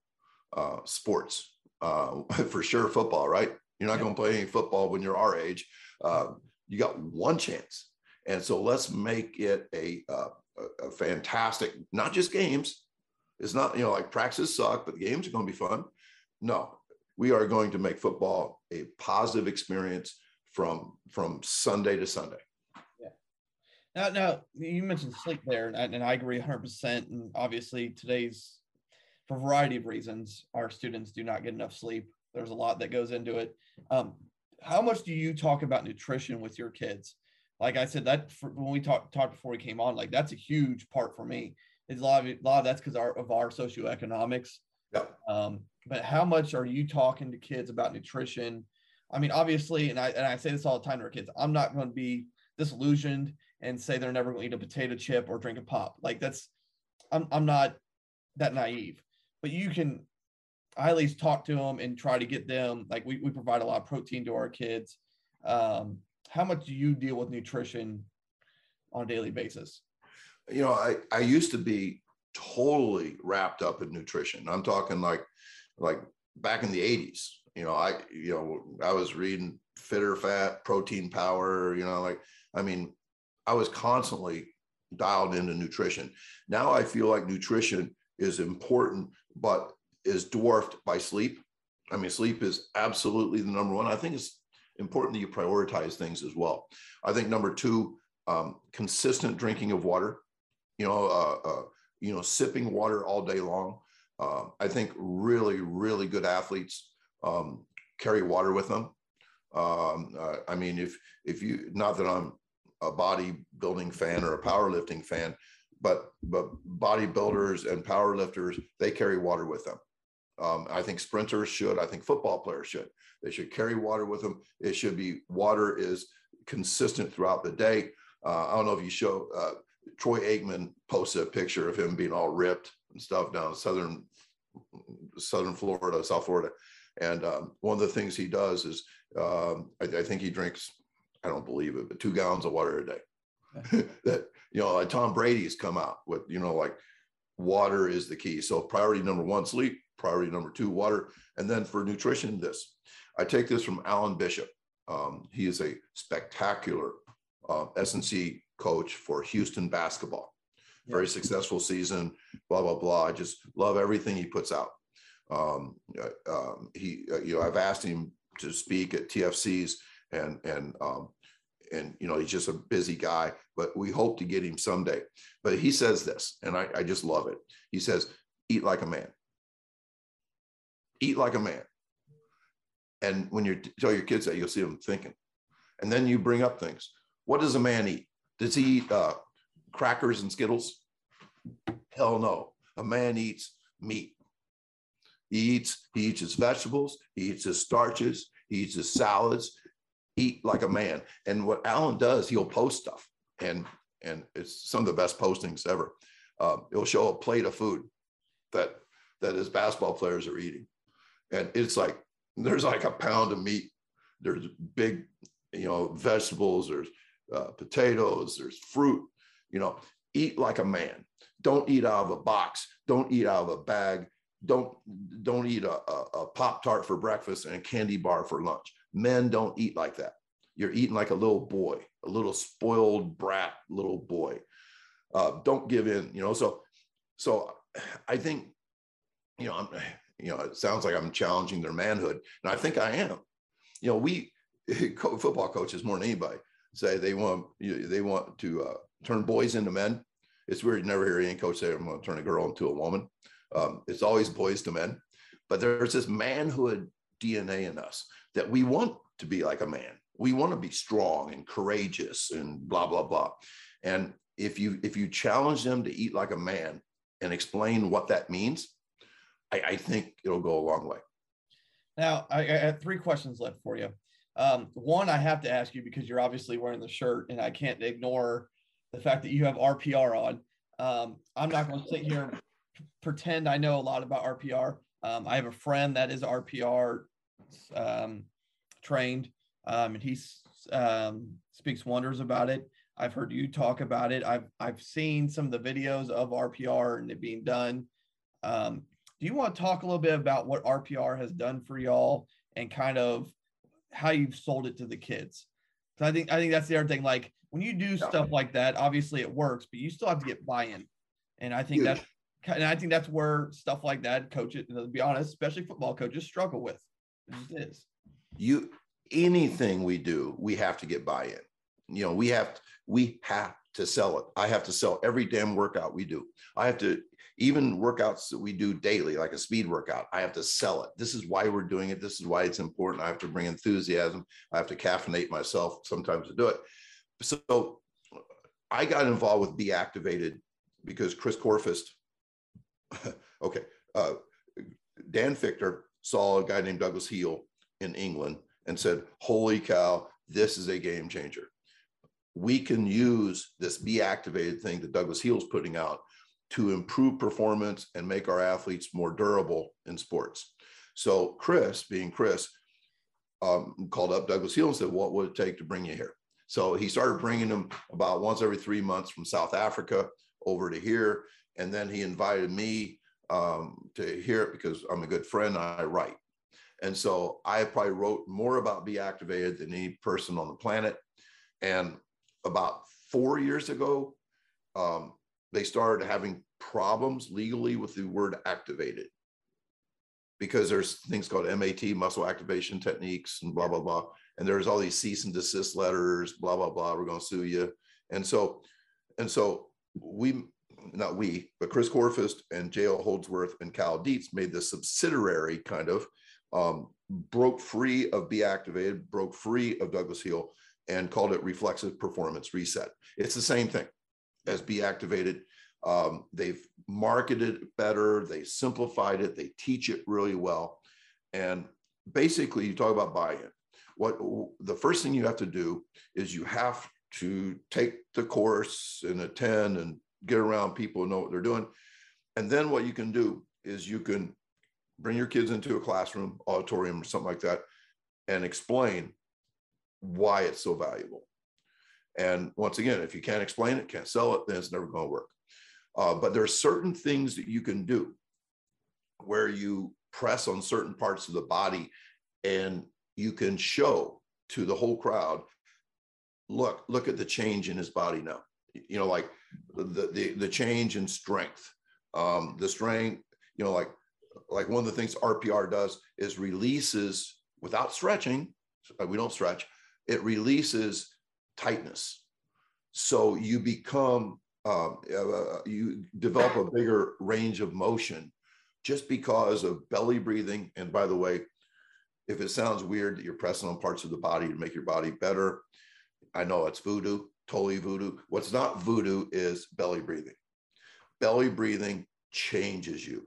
uh, sports, uh, for sure, football, right? You're not going to play any football when you're our age. Uh, you got one chance. And so let's make it a, uh, a, fantastic, not just games. It's not, you know, like practices suck, but the games are going to be fun. No, we are going to make football a positive experience from from Sunday to Sunday. Yeah. Now, now you mentioned sleep there, and, and I agree 100. percent And obviously, today's for a variety of reasons, our students do not get enough sleep. There's a lot that goes into it. Um, how much do you talk about nutrition with your kids? Like I said, that for, when we talked talked before we came on, like that's a huge part for me. It's a lot of a lot of that's because our of our socioeconomics. Yeah. Um, but how much are you talking to kids about nutrition? I mean, obviously, and I and I say this all the time to our kids, I'm not going to be disillusioned and say they're never going to eat a potato chip or drink a pop. Like that's, I'm I'm not that naive. But you can, I at least talk to them and try to get them. Like we we provide a lot of protein to our kids. Um, how much do you deal with nutrition on a daily basis? You know, I I used to be totally wrapped up in nutrition. I'm talking like like back in the 80s you know i you know i was reading Fit or Fat protein power you know like i mean i was constantly dialed into nutrition now i feel like nutrition is important but is dwarfed by sleep. I mean sleep is absolutely the number one. I think it's important that you prioritize things as well. I think number two um, consistent drinking of water you know uh, uh, you know sipping water all day long. Uh, I think really, really good athletes um, carry water with them. Um, uh, I mean, if if you not that I'm a bodybuilding fan or a powerlifting fan, but but bodybuilders and powerlifters they carry water with them. Um, I think sprinters should. I think football players should. They should carry water with them. It should be water is consistent throughout the day. Uh, I don't know if you show uh, Troy Aikman posted a picture of him being all ripped and stuff down southern southern Florida, South Florida. And um, one of the things he does is um, I, I, think he drinks, I don't believe it, but two gallons of water a day. that, you know, like Tom Brady's come out with, you know, like water is the key. So priority number one, sleep, priority number two, water. And then for nutrition, this. I take this from Alan Bishop. Um, he is a spectacular uh, S&C coach for Houston basketball very successful season, blah, blah, blah. I just love everything he puts out. Um, uh, um, he, uh, you know, I've asked him to speak at TFCs and, and, um, and, you know, he's just a busy guy, but we hope to get him someday. But he says this, and I, I just love it. He says, eat like a man. Eat like a man. And when you tell your kids that, you'll see them thinking. And then you bring up things. What does a man eat? Does he eat uh, crackers and Skittles? Hell no. A man eats meat. He eats, he eats his vegetables, he eats his starches, he eats his salads, eat like a man. And what Alan does, he'll post stuff. And and it's some of the best postings ever. Um, he'll show a plate of food that that his basketball players are eating. And it's like there's like a pound of meat. There's big, you know, vegetables, there's uh, potatoes, there's fruit, you know, eat like a man. Don't eat out of a box. Don't eat out of a bag. Don't don't eat a, a, a pop tart for breakfast and a candy bar for lunch. Men don't eat like that. You're eating like a little boy, a little spoiled brat little boy. Uh, don't give in. You know. So so I think you know I'm you know it sounds like I'm challenging their manhood, and I think I am. You know, we football coaches more than anybody say they want they want to uh, turn boys into men. It's weird. You never hear any coach say, I'm going to turn a girl into a woman. Um, it's always boys to men. But there's this manhood DNA in us that we want to be like a man. We want to be strong and courageous and blah, blah, blah. And if you if you challenge them to eat like a man and explain what that means, I, I think it'll go a long way. Now, I, I have three questions left for you. Um, one, I have to ask you because you're obviously wearing the shirt, and I can't ignore the fact that you have RPR on. Um, I'm not going to sit here and pretend I know a lot about RPR. Um, I have a friend that is RPR um, trained, um, and he um, speaks wonders about it. I've heard you talk about it. I've I've seen some of the videos of RPR and it being done. Um, do you want to talk a little bit about what RPR has done for y'all and kind of how you've sold it to the kids? Because I think I think that's the other thing. Like when you do stuff like that, obviously it works, but you still have to get buy-in. And I think that's and I think that's where stuff like that, coaches, to be honest, especially football coaches, struggle with. It is. You anything we do, we have to get buy-in. You know, we have we have to sell it. I have to sell every damn workout we do. I have to even workouts that we do daily, like a speed workout. I have to sell it. This is why we're doing it. This is why it's important. I have to bring enthusiasm. I have to caffeinate myself sometimes to do it. So I got involved with Be Activated because Chris Korfist, okay, uh, Dan Fichter saw a guy named Douglas Heel in England and said, Holy cow, this is a game changer. We can use this Be Activated thing that Douglas Heel's putting out to improve performance and make our athletes more durable in sports. So Chris, being Chris, um, called up Douglas Heel and said, "What would it take to bring you here?" So he started bringing them about once every three months from South Africa over to here, and then he invited me um, to hear it because I'm a good friend. I write, and so I probably wrote more about Be Activated than any person on the planet. And about four years ago, um, they started having problems legally with the word activated because there's things called MAT, muscle activation techniques, and blah, blah, blah. And there's all these cease and desist letters, blah, blah, blah. We're going to sue you. And so, and so we, not we, but Chris Korfist and J.L. Holdsworth and Cal Dietz made this subsidiary kind of um, broke free of Be Activated, broke free of Douglas Heel, and called it Reflexive Performance Reset. It's the same thing as Be Activated. Um, they've marketed it better, they simplified it, they teach it really well. And basically, you talk about buy in. What the first thing you have to do is you have to take the course and attend and get around people know what they're doing. And then what you can do is you can bring your kids into a classroom, auditorium, or something like that, and explain why it's so valuable. And once again, if you can't explain it, can't sell it, then it's never going to work. Uh, but there are certain things that you can do where you press on certain parts of the body and you can show to the whole crowd look look at the change in his body now you know like the the, the change in strength um the strength you know like like one of the things rpr does is releases without stretching we don't stretch it releases tightness. So you become, um, uh, you develop a bigger range of motion just because of belly breathing. And by the way, if it sounds weird that you're pressing on parts of the body to make your body better, I know it's voodoo, totally voodoo. What's not voodoo is belly breathing. Belly breathing changes you.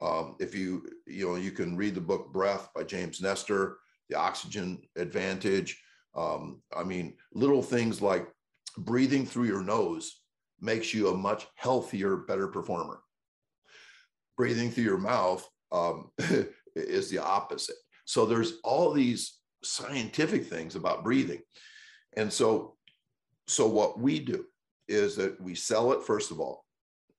Um, if you, you know, you can read the book Breath by James Nestor, The Oxygen Advantage. Um, I mean, little things like breathing through your nose makes you a much healthier, better performer. Breathing through your mouth um, is the opposite. So there's all these scientific things about breathing. And so, so what we do is that we sell it first of all,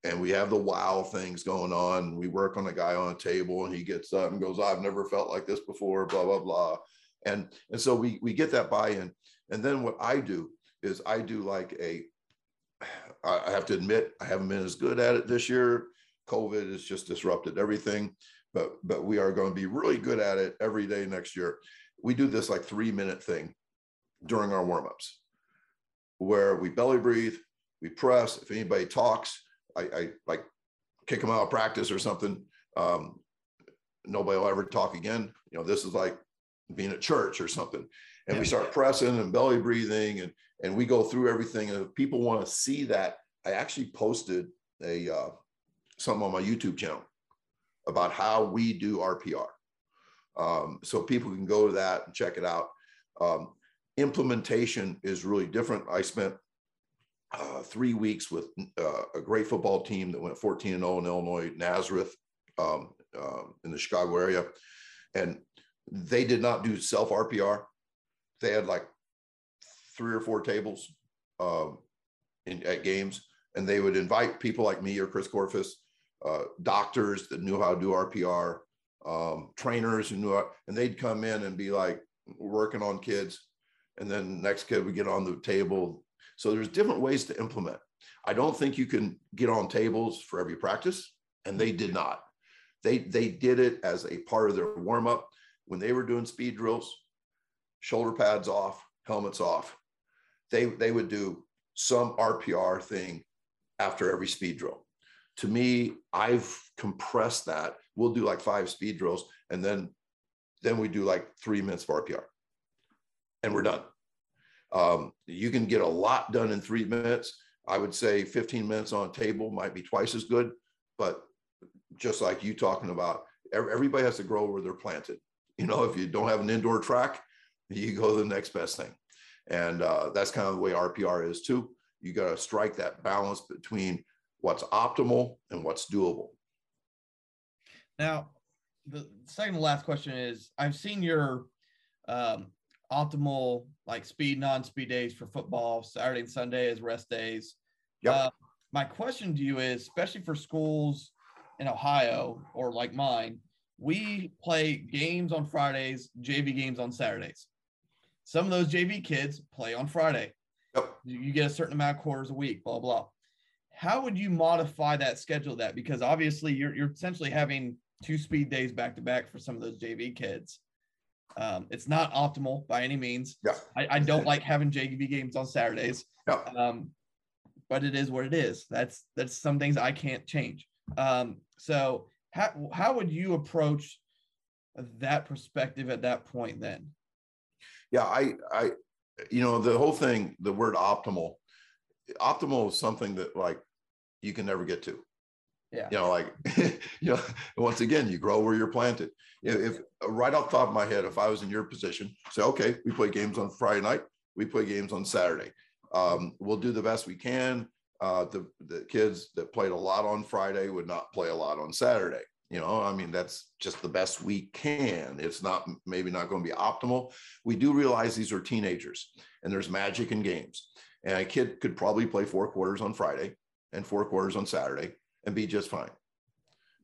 and we have the wow things going on. We work on a guy on a table, and he gets up and goes, "I've never felt like this before." Blah blah blah and and so we we get that buy-in and then what i do is i do like a i have to admit i haven't been as good at it this year covid has just disrupted everything but but we are going to be really good at it every day next year we do this like three minute thing during our warm-ups where we belly breathe we press if anybody talks i, I like kick them out of practice or something um, nobody will ever talk again you know this is like being at church or something. And yeah. we start pressing and belly breathing and and we go through everything. And if people want to see that, I actually posted a uh, something on my YouTube channel about how we do RPR. Um, so people can go to that and check it out. Um, implementation is really different. I spent uh, three weeks with uh, a great football team that went 14 and 0 in Illinois, Nazareth, um, uh, in the Chicago area. And they did not do self RPR. They had like three or four tables. Um, in, at games, and they would invite people like me or Chris Korfist, uh, doctors that knew how to do RPR, um, trainers who knew, how, and they'd come in and be like working on kids, and then next kid would get on the table. So there's different ways to implement. I don't think you can get on tables for every practice, and they did not. They they did it as a part of their warm up when they were doing speed drills, shoulder pads off, helmets off. They they would do some RPR thing after every speed drill. To me, I've compressed that. We'll do like five speed drills, and then then we do like three minutes of RPR, and we're done. Um, you can get a lot done in three minutes. I would say 15 minutes on a table might be twice as good, but just like you talking about, everybody has to grow where they're planted. You know, if you don't have an indoor track, you go the next best thing. And uh, that's kind of the way RPR is too. You got to strike that balance between what's optimal and what's doable. Now, the second to last question is I've seen your um, optimal like speed, non speed days for football, Saturday and Sunday as rest days. Yep. Uh, my question to you is, especially for schools in Ohio or like mine, we play games on Fridays, JV games on Saturdays. Some of those JV kids play on Friday. Yep. You get a certain amount of quarters a week, blah, blah. How would you modify that schedule that? Because obviously you're, you're essentially having two speed days back to back for some of those JV kids. Um, it's not optimal by any means. Yeah. I, I don't like having JV games on Saturdays. Yeah. Um, but it is what it is. That's that's some things I can't change. Um, so how how would you approach that perspective at that point then? Yeah, I I you know the whole thing, the word optimal, optimal is something that like you can never get to. Yeah. You know, like you know, once again, you grow where you're planted. If, if right off the top of my head, if I was in your position, say, okay, we play games on Friday night, we play games on Saturday. Um, we'll do the best we can. Uh, the the kids that played a lot on Friday would not play a lot on Saturday. You know, I mean, that's just the best we can. It's not maybe not going to be optimal. We do realize these are teenagers and there's magic in games. And a kid could probably play four quarters on Friday and four quarters on Saturday and be just fine.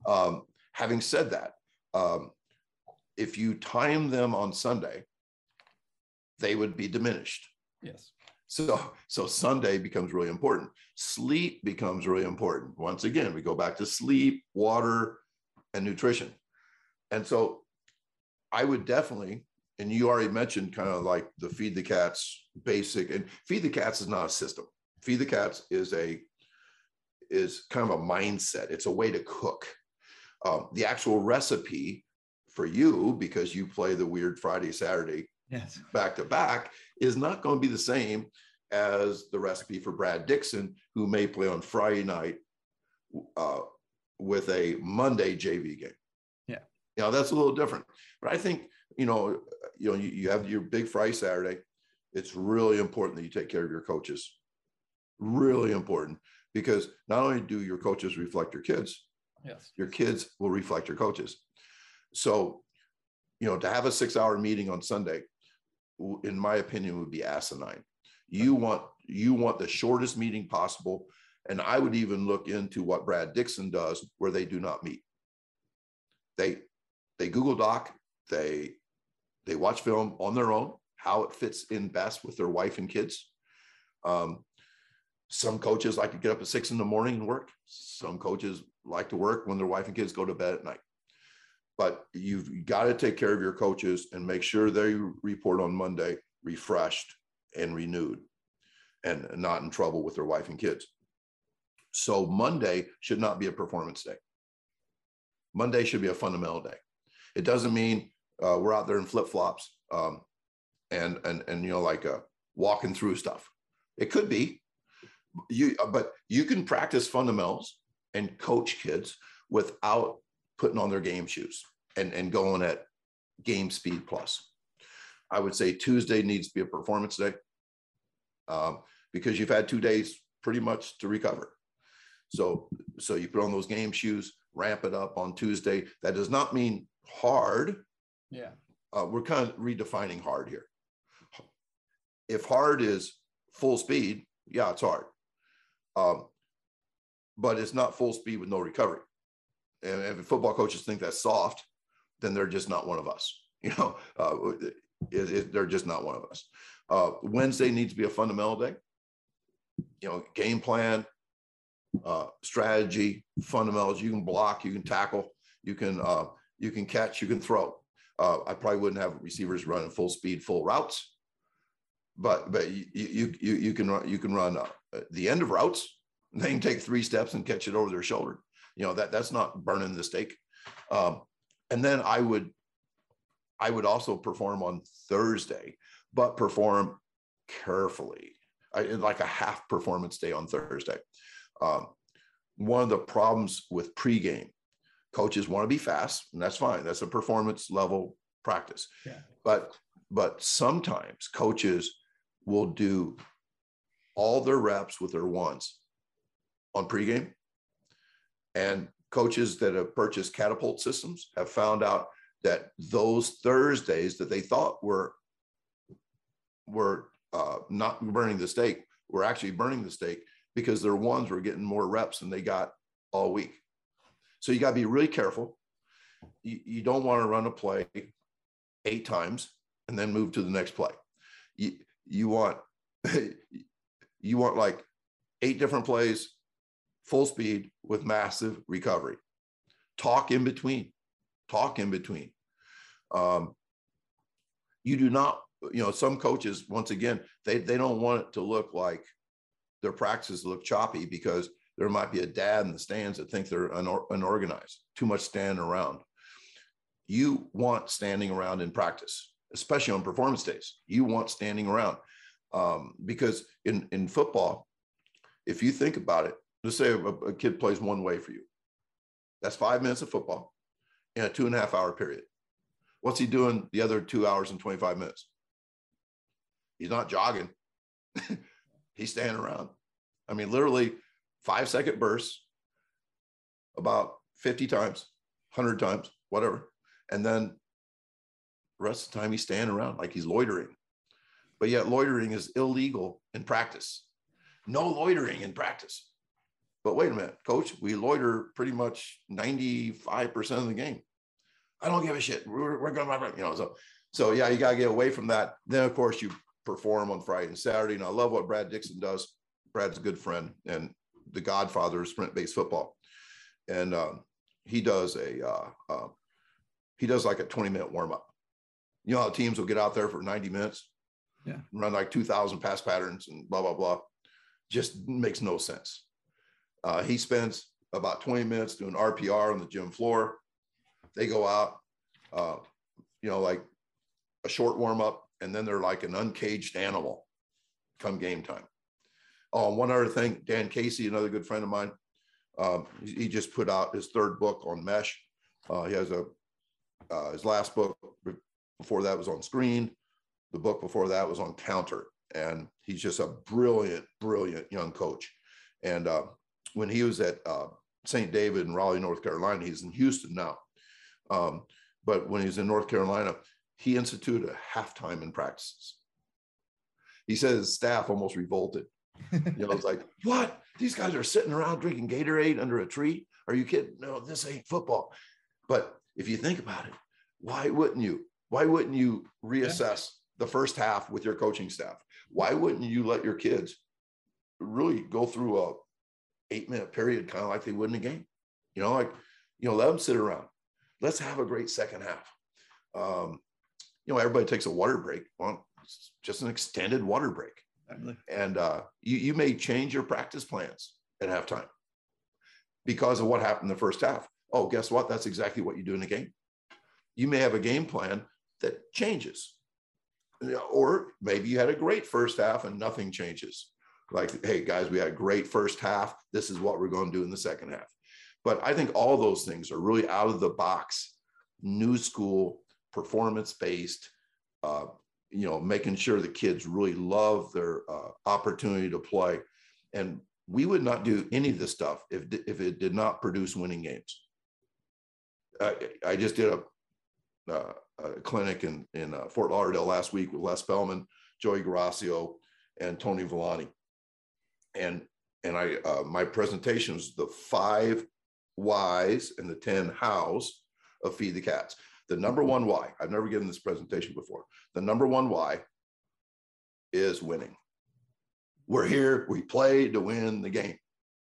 Um, having said that, um, if you time them on Sunday, they would be diminished. Yes. So, so Sunday becomes really important. Sleep becomes really important. Once again, we go back to sleep, water, and nutrition. And so I would definitely, and you already mentioned kind of like the feed the cats basic, and feed the cats is not a system. Feed the cats is a is kind of a mindset. It's a way to cook. Um, the actual recipe for you, because you play the weird Friday, Saturday yes. back to back, is not going to be the same as the recipe for Brad Dixon, who may play on Friday night uh, with a Monday JV game. Yeah, you know that's a little different. But I think you know, you know, you, you have your big Friday Saturday. It's really important that you take care of your coaches. Really important because not only do your coaches reflect your kids, yes, your kids will reflect your coaches. So, you know, to have a six-hour meeting on Sunday, in my opinion, would be asinine. You want you want the shortest meeting possible, and I would even look into what Brad Dixon does, where they do not meet. They they Google Doc, they they watch film on their own, how it fits in best with their wife and kids. Um, some coaches like to get up at six in the morning and work. Some coaches like to work when their wife and kids go to bed at night. But you've got to take care of your coaches and make sure they report on Monday refreshed and renewed and not in trouble with their wife and kids. So Monday should not be a performance day. Monday should be a fundamental day. It doesn't mean uh, we're out there in flip flops um, and and and you know like uh, walking through stuff. It could be, you uh, but you can practice fundamentals and coach kids without putting on their game shoes and, and going at game speed plus. I would say Tuesday needs to be a performance day um, because you've had two days pretty much to recover. So, so you put on those game shoes, ramp it up on Tuesday. That does not mean hard. Yeah. Uh, we're kind of redefining hard here. If hard is full speed, yeah, it's hard. Um, but it's not full speed with no recovery. And if football coaches think that's soft, then they're just not one of us. You know, uh, it, it, they're just not one of us. Uh, Wednesday needs to be a fundamental day. You know, game plan, uh, strategy, fundamentals. You can block, you can tackle, you can uh, you can catch, you can throw. Uh, I probably wouldn't have receivers running full speed, full routes, but but you you you, you can run you can run uh, the end of routes. They can take three steps and catch it over their shoulder. You know that that's not burning the steak. Um, and then I would I would also perform on Thursday, but perform carefully. I, like a half performance day on Thursday. Um, one of the problems with pregame, coaches want to be fast, and that's fine. That's a performance level practice. Yeah. But but sometimes coaches will do all their reps with their ones on pregame. And coaches that have purchased catapult systems have found out that those Thursdays that they thought were were uh, not burning the steak were actually burning the steak because their ones were getting more reps than they got all week. So you got to be really careful. You, you don't want to run a play eight times and then move to the next play. You, you want you want like eight different plays, full speed with massive recovery. Talk in between. Talk in between. Um, you do not, you know, some coaches, once again, they, they don't want it to look like their practices look choppy because there might be a dad in the stands that think they're unor- unorganized, too much standing around. You want standing around in practice, especially on performance days. You want standing around um, because in, in football, if you think about it, let's say a, a kid plays one way for you. That's five minutes of football in a two and a half hour period. What's he doing the other two hours and 25 minutes? He's not jogging. He's standing around. I mean, literally five second bursts about 50 times, 100 times, whatever. And then the rest of the time he's standing around like he's loitering. But yet, loitering is illegal in practice. No loitering in practice. But wait a minute, coach, we loiter pretty much 95% of the game. I don't give a shit. We're, we're going to, you know, so, so yeah, you got to get away from that. Then, of course, you perform on Friday and Saturday. And I love what Brad Dixon does. Brad's a good friend and the godfather of sprint based football. And um, he does a, uh, uh, he does like a 20 minute warm up. You know how teams will get out there for 90 minutes, yeah, run like 2,000 pass patterns and blah, blah, blah. Just makes no sense. Uh, he spends about 20 minutes doing RPR on the gym floor. They go out, uh, you know, like a short warm up, and then they're like an uncaged animal come game time. Oh, one other thing, Dan Casey, another good friend of mine, um, he, just put out his third book on mesh. Uh, he has a uh, his last book before that was on screen. The book before that was on counter, and he's just a brilliant, brilliant young coach. And uh, when he was at uh, St. David in Raleigh, North Carolina, he's in Houston now. Um, but when he was in North Carolina, he instituted a halftime in practices. He said his staff almost revolted. You know, it's like, what? These guys are sitting around drinking Gatorade under a tree. Are you kidding? No, this ain't football. But if you think about it, why wouldn't you? Why wouldn't you reassess the first half with your coaching staff? Why wouldn't you let your kids really go through a eight minute period, kind of like they would in a game? You know, like, you know, let them sit around. Let's have a great second half. Um, you know, everybody takes a water break. Well, it's just an extended water break. And uh, you, you may change your practice plans at halftime because of what happened in the first half. Oh, guess what? That's exactly what you do in a game. You may have a game plan that changes. Or maybe you had a great first half and nothing changes. Like, hey, guys, we had a great first half. This is what we're going to do in the second half. But I think all those things are really out of the box, new school, performance based, uh, you know, making sure the kids really love their uh, opportunity to play. And we would not do any of this stuff if, if it did not produce winning games. I, I just did a, uh, a clinic in, in uh, Fort Lauderdale last week with Les Spellman, Joey Guarascio, and Tony Villani. And and I uh, my presentation was the five whys and the ten hows of feed the cats. The number one why I've never given this presentation before. The number one why is winning. We're here, we play to win the game.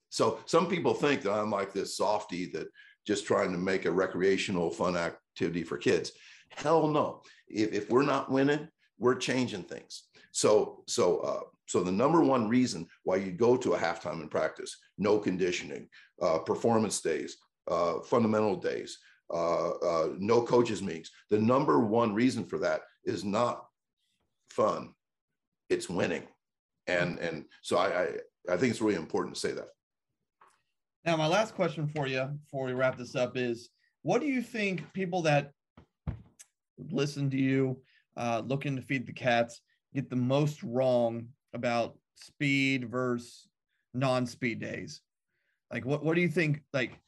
So some people think that I'm like this softy that just trying to make a recreational fun activity for kids. Hell no. If, if we're not winning, we're changing things. So so uh, so the number one reason why you go to a halftime in practice, no conditioning, uh, performance days, uh, fundamental days, uh, uh, no coaches meetings. The number one reason for that is not fun; it's winning, and and so I, I I think it's really important to say that. Now, my last question for you before we wrap this up is: What do you think people that listen to you, uh, looking to feed the cats, get the most wrong about speed versus non-speed days? Like, what what do you think? Like,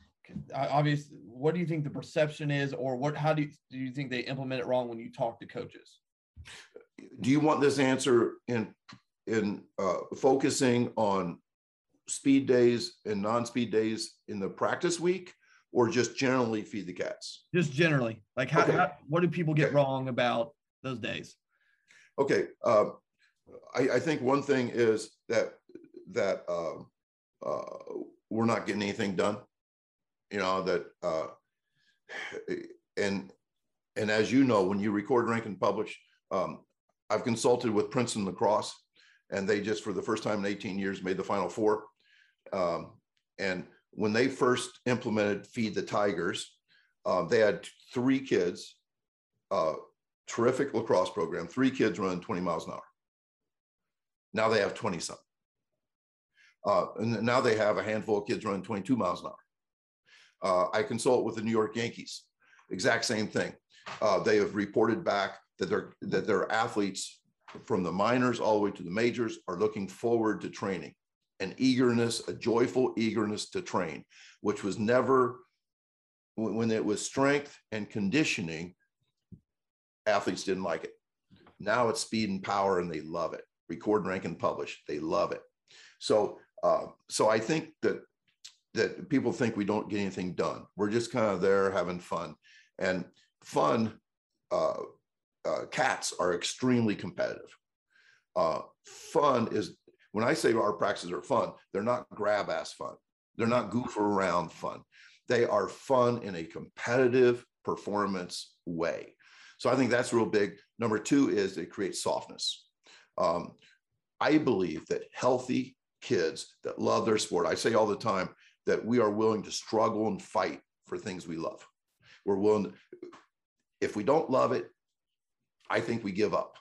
obviously, what do you think the perception is, or what? How do you, do you think they implement it wrong when you talk to coaches? Do you want this answer in in uh, focusing on speed days and non-speed days in the practice week, or just generally feed the cats? Just generally, like how, okay. how what do people get okay. wrong about those days? Okay, uh, I, I, think one thing is that that uh, uh, we're not getting anything done. You know that, uh, and and as you know, when you record, rank, and publish, um, I've consulted with Princeton lacrosse, and they just for the first time in 18 years made the Final Four. Um, and when they first implemented Feed the Tigers, uh, they had three kids, uh, terrific lacrosse program, three kids running 20 miles an hour. Now they have 20 something. Uh, and now they have a handful of kids running 22 miles an hour. Uh, I consult with the New York Yankees, exact same thing. Uh, they have reported back that their that their athletes from the minors all the way to the majors are looking forward to training, an eagerness, a joyful eagerness to train, which was never when it was strength and conditioning. Athletes didn't like it. Now it's speed and power, and they love it. Record, rank, and publish. They love it. So uh, so I think that that people think we don't get anything done. We're just kind of there having fun, and fun. Uh, uh, cats are extremely competitive. Uh, fun is when I say our practices are fun, they're not grab ass fun. They're not goof around fun. They are fun in a competitive performance way. So I think that's real big. Number two is it creates softness. Um, I believe that healthy kids that love their sport, I say all the time that we are willing to struggle and fight for things we love. We're willing, to, if we don't love it, I think we give up.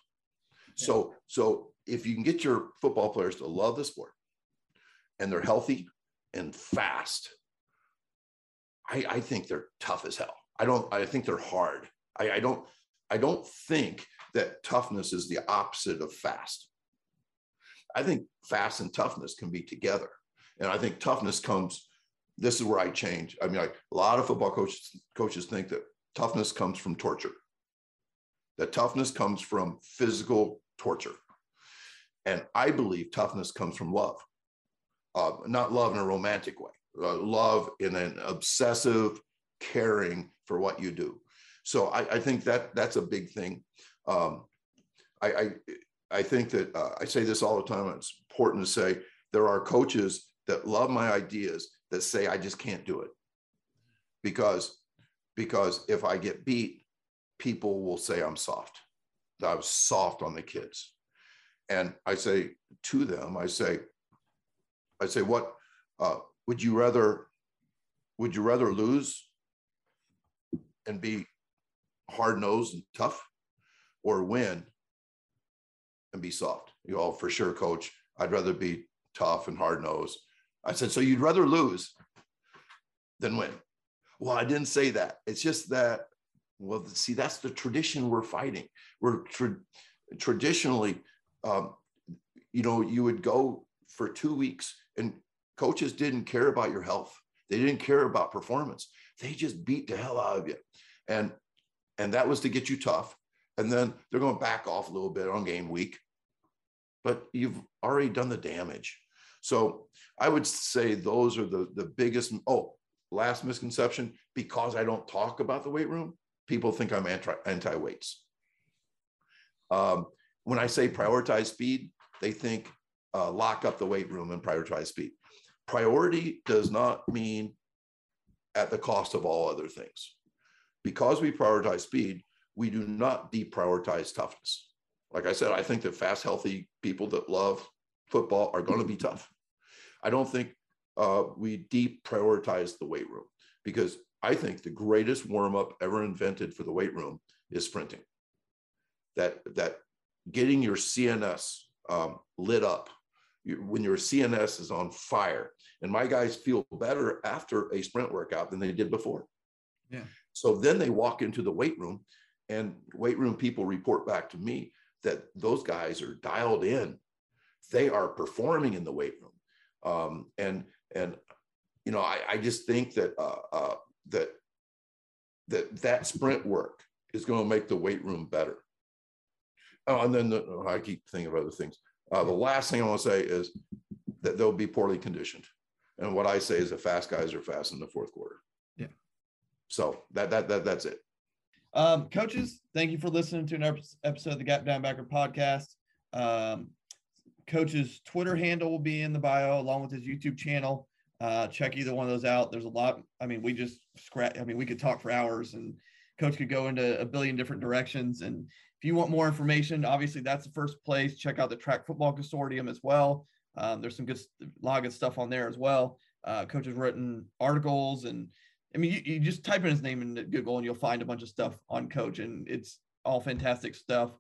So, so if you can get your football players to love the sport and they're healthy and fast, I, I think they're tough as hell. I don't, I think they're hard. I, I don't, I don't think that toughness is the opposite of fast. I think fast and toughness can be together. And I think toughness comes, this is where I change. I mean, like a lot of football coaches, coaches think that toughness comes from torture, that toughness comes from physical torture. And I believe toughness comes from love, uh, not love in a romantic way, uh, love in an obsessive caring for what you do. So I, I think that that's a big thing. Um, I, I, I think that uh, I say this all the time. It's important to say there are coaches that love my ideas that say I just can't do it because because if I get beat, people will say I'm soft. I was soft on the kids, and I say to them, I say, I say, what uh, would you rather? Would you rather lose and be hard nosed and tough, or win and be soft. You all for sure, coach. I'd rather be tough and hard nosed. I said, so you'd rather lose than win. Well, I didn't say that. It's just that, well, see, that's the tradition we're fighting. We're tra- traditionally, um, you know, you would go for two weeks and coaches didn't care about your health. They didn't care about performance. They just beat the hell out of you. And and that was to get you tough. And then they're going to back off a little bit on game week but you've already done the damage. So I would say those are the the biggest. Oh, last misconception because I don't talk about the weight room, people think I'm anti anti weights. Um, when I say prioritize speed, they think uh, lock up the weight room and prioritize speed. Priority does not mean at the cost of all other things. Because we prioritize speed, we do not deprioritize toughness. Like I said, I think that fast, healthy people that love football are going to be tough. I don't think uh, we deprioritize the weight room because I think the greatest warm up ever invented for the weight room is sprinting. That that getting your CNS um, lit up when your CNS is on fire, and my guys feel better after a sprint workout than they did before. Yeah. So then they walk into the weight room, and weight room people report back to me that those guys are dialed in. They are performing in the weight room, um, and and you know I, I just think that uh, uh, that that that sprint work is going to make the weight room better. Oh, and then the, oh, I keep thinking of other things. Uh, the last thing I want to say is that they'll be poorly conditioned, and what I say is the fast guys are fast in the fourth quarter. Yeah. So that that that that's it. Um, coaches, thank you for listening to an episode of the Gap Downbacker podcast. Um, coach's Twitter handle will be in the bio along with his YouTube channel. Uh, check either one of those out. There's a lot. I mean, we just scratch. I mean, we could talk for hours, and coach could go into a billion different directions. And if you want more information, obviously that's the first place. Check out the Track Football Consortium as well. Um, there's some good, a lot of good stuff on there as well. Uh, coach has written articles, and I mean, you, you just type in his name in Google, and you'll find a bunch of stuff on coach, and it's all fantastic stuff.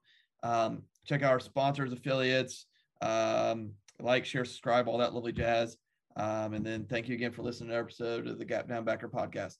Um, check out our sponsors, affiliates, um, like, share, subscribe, all that lovely jazz. Um, and then thank you again for listening to our episode of the Gap Downbacker podcast.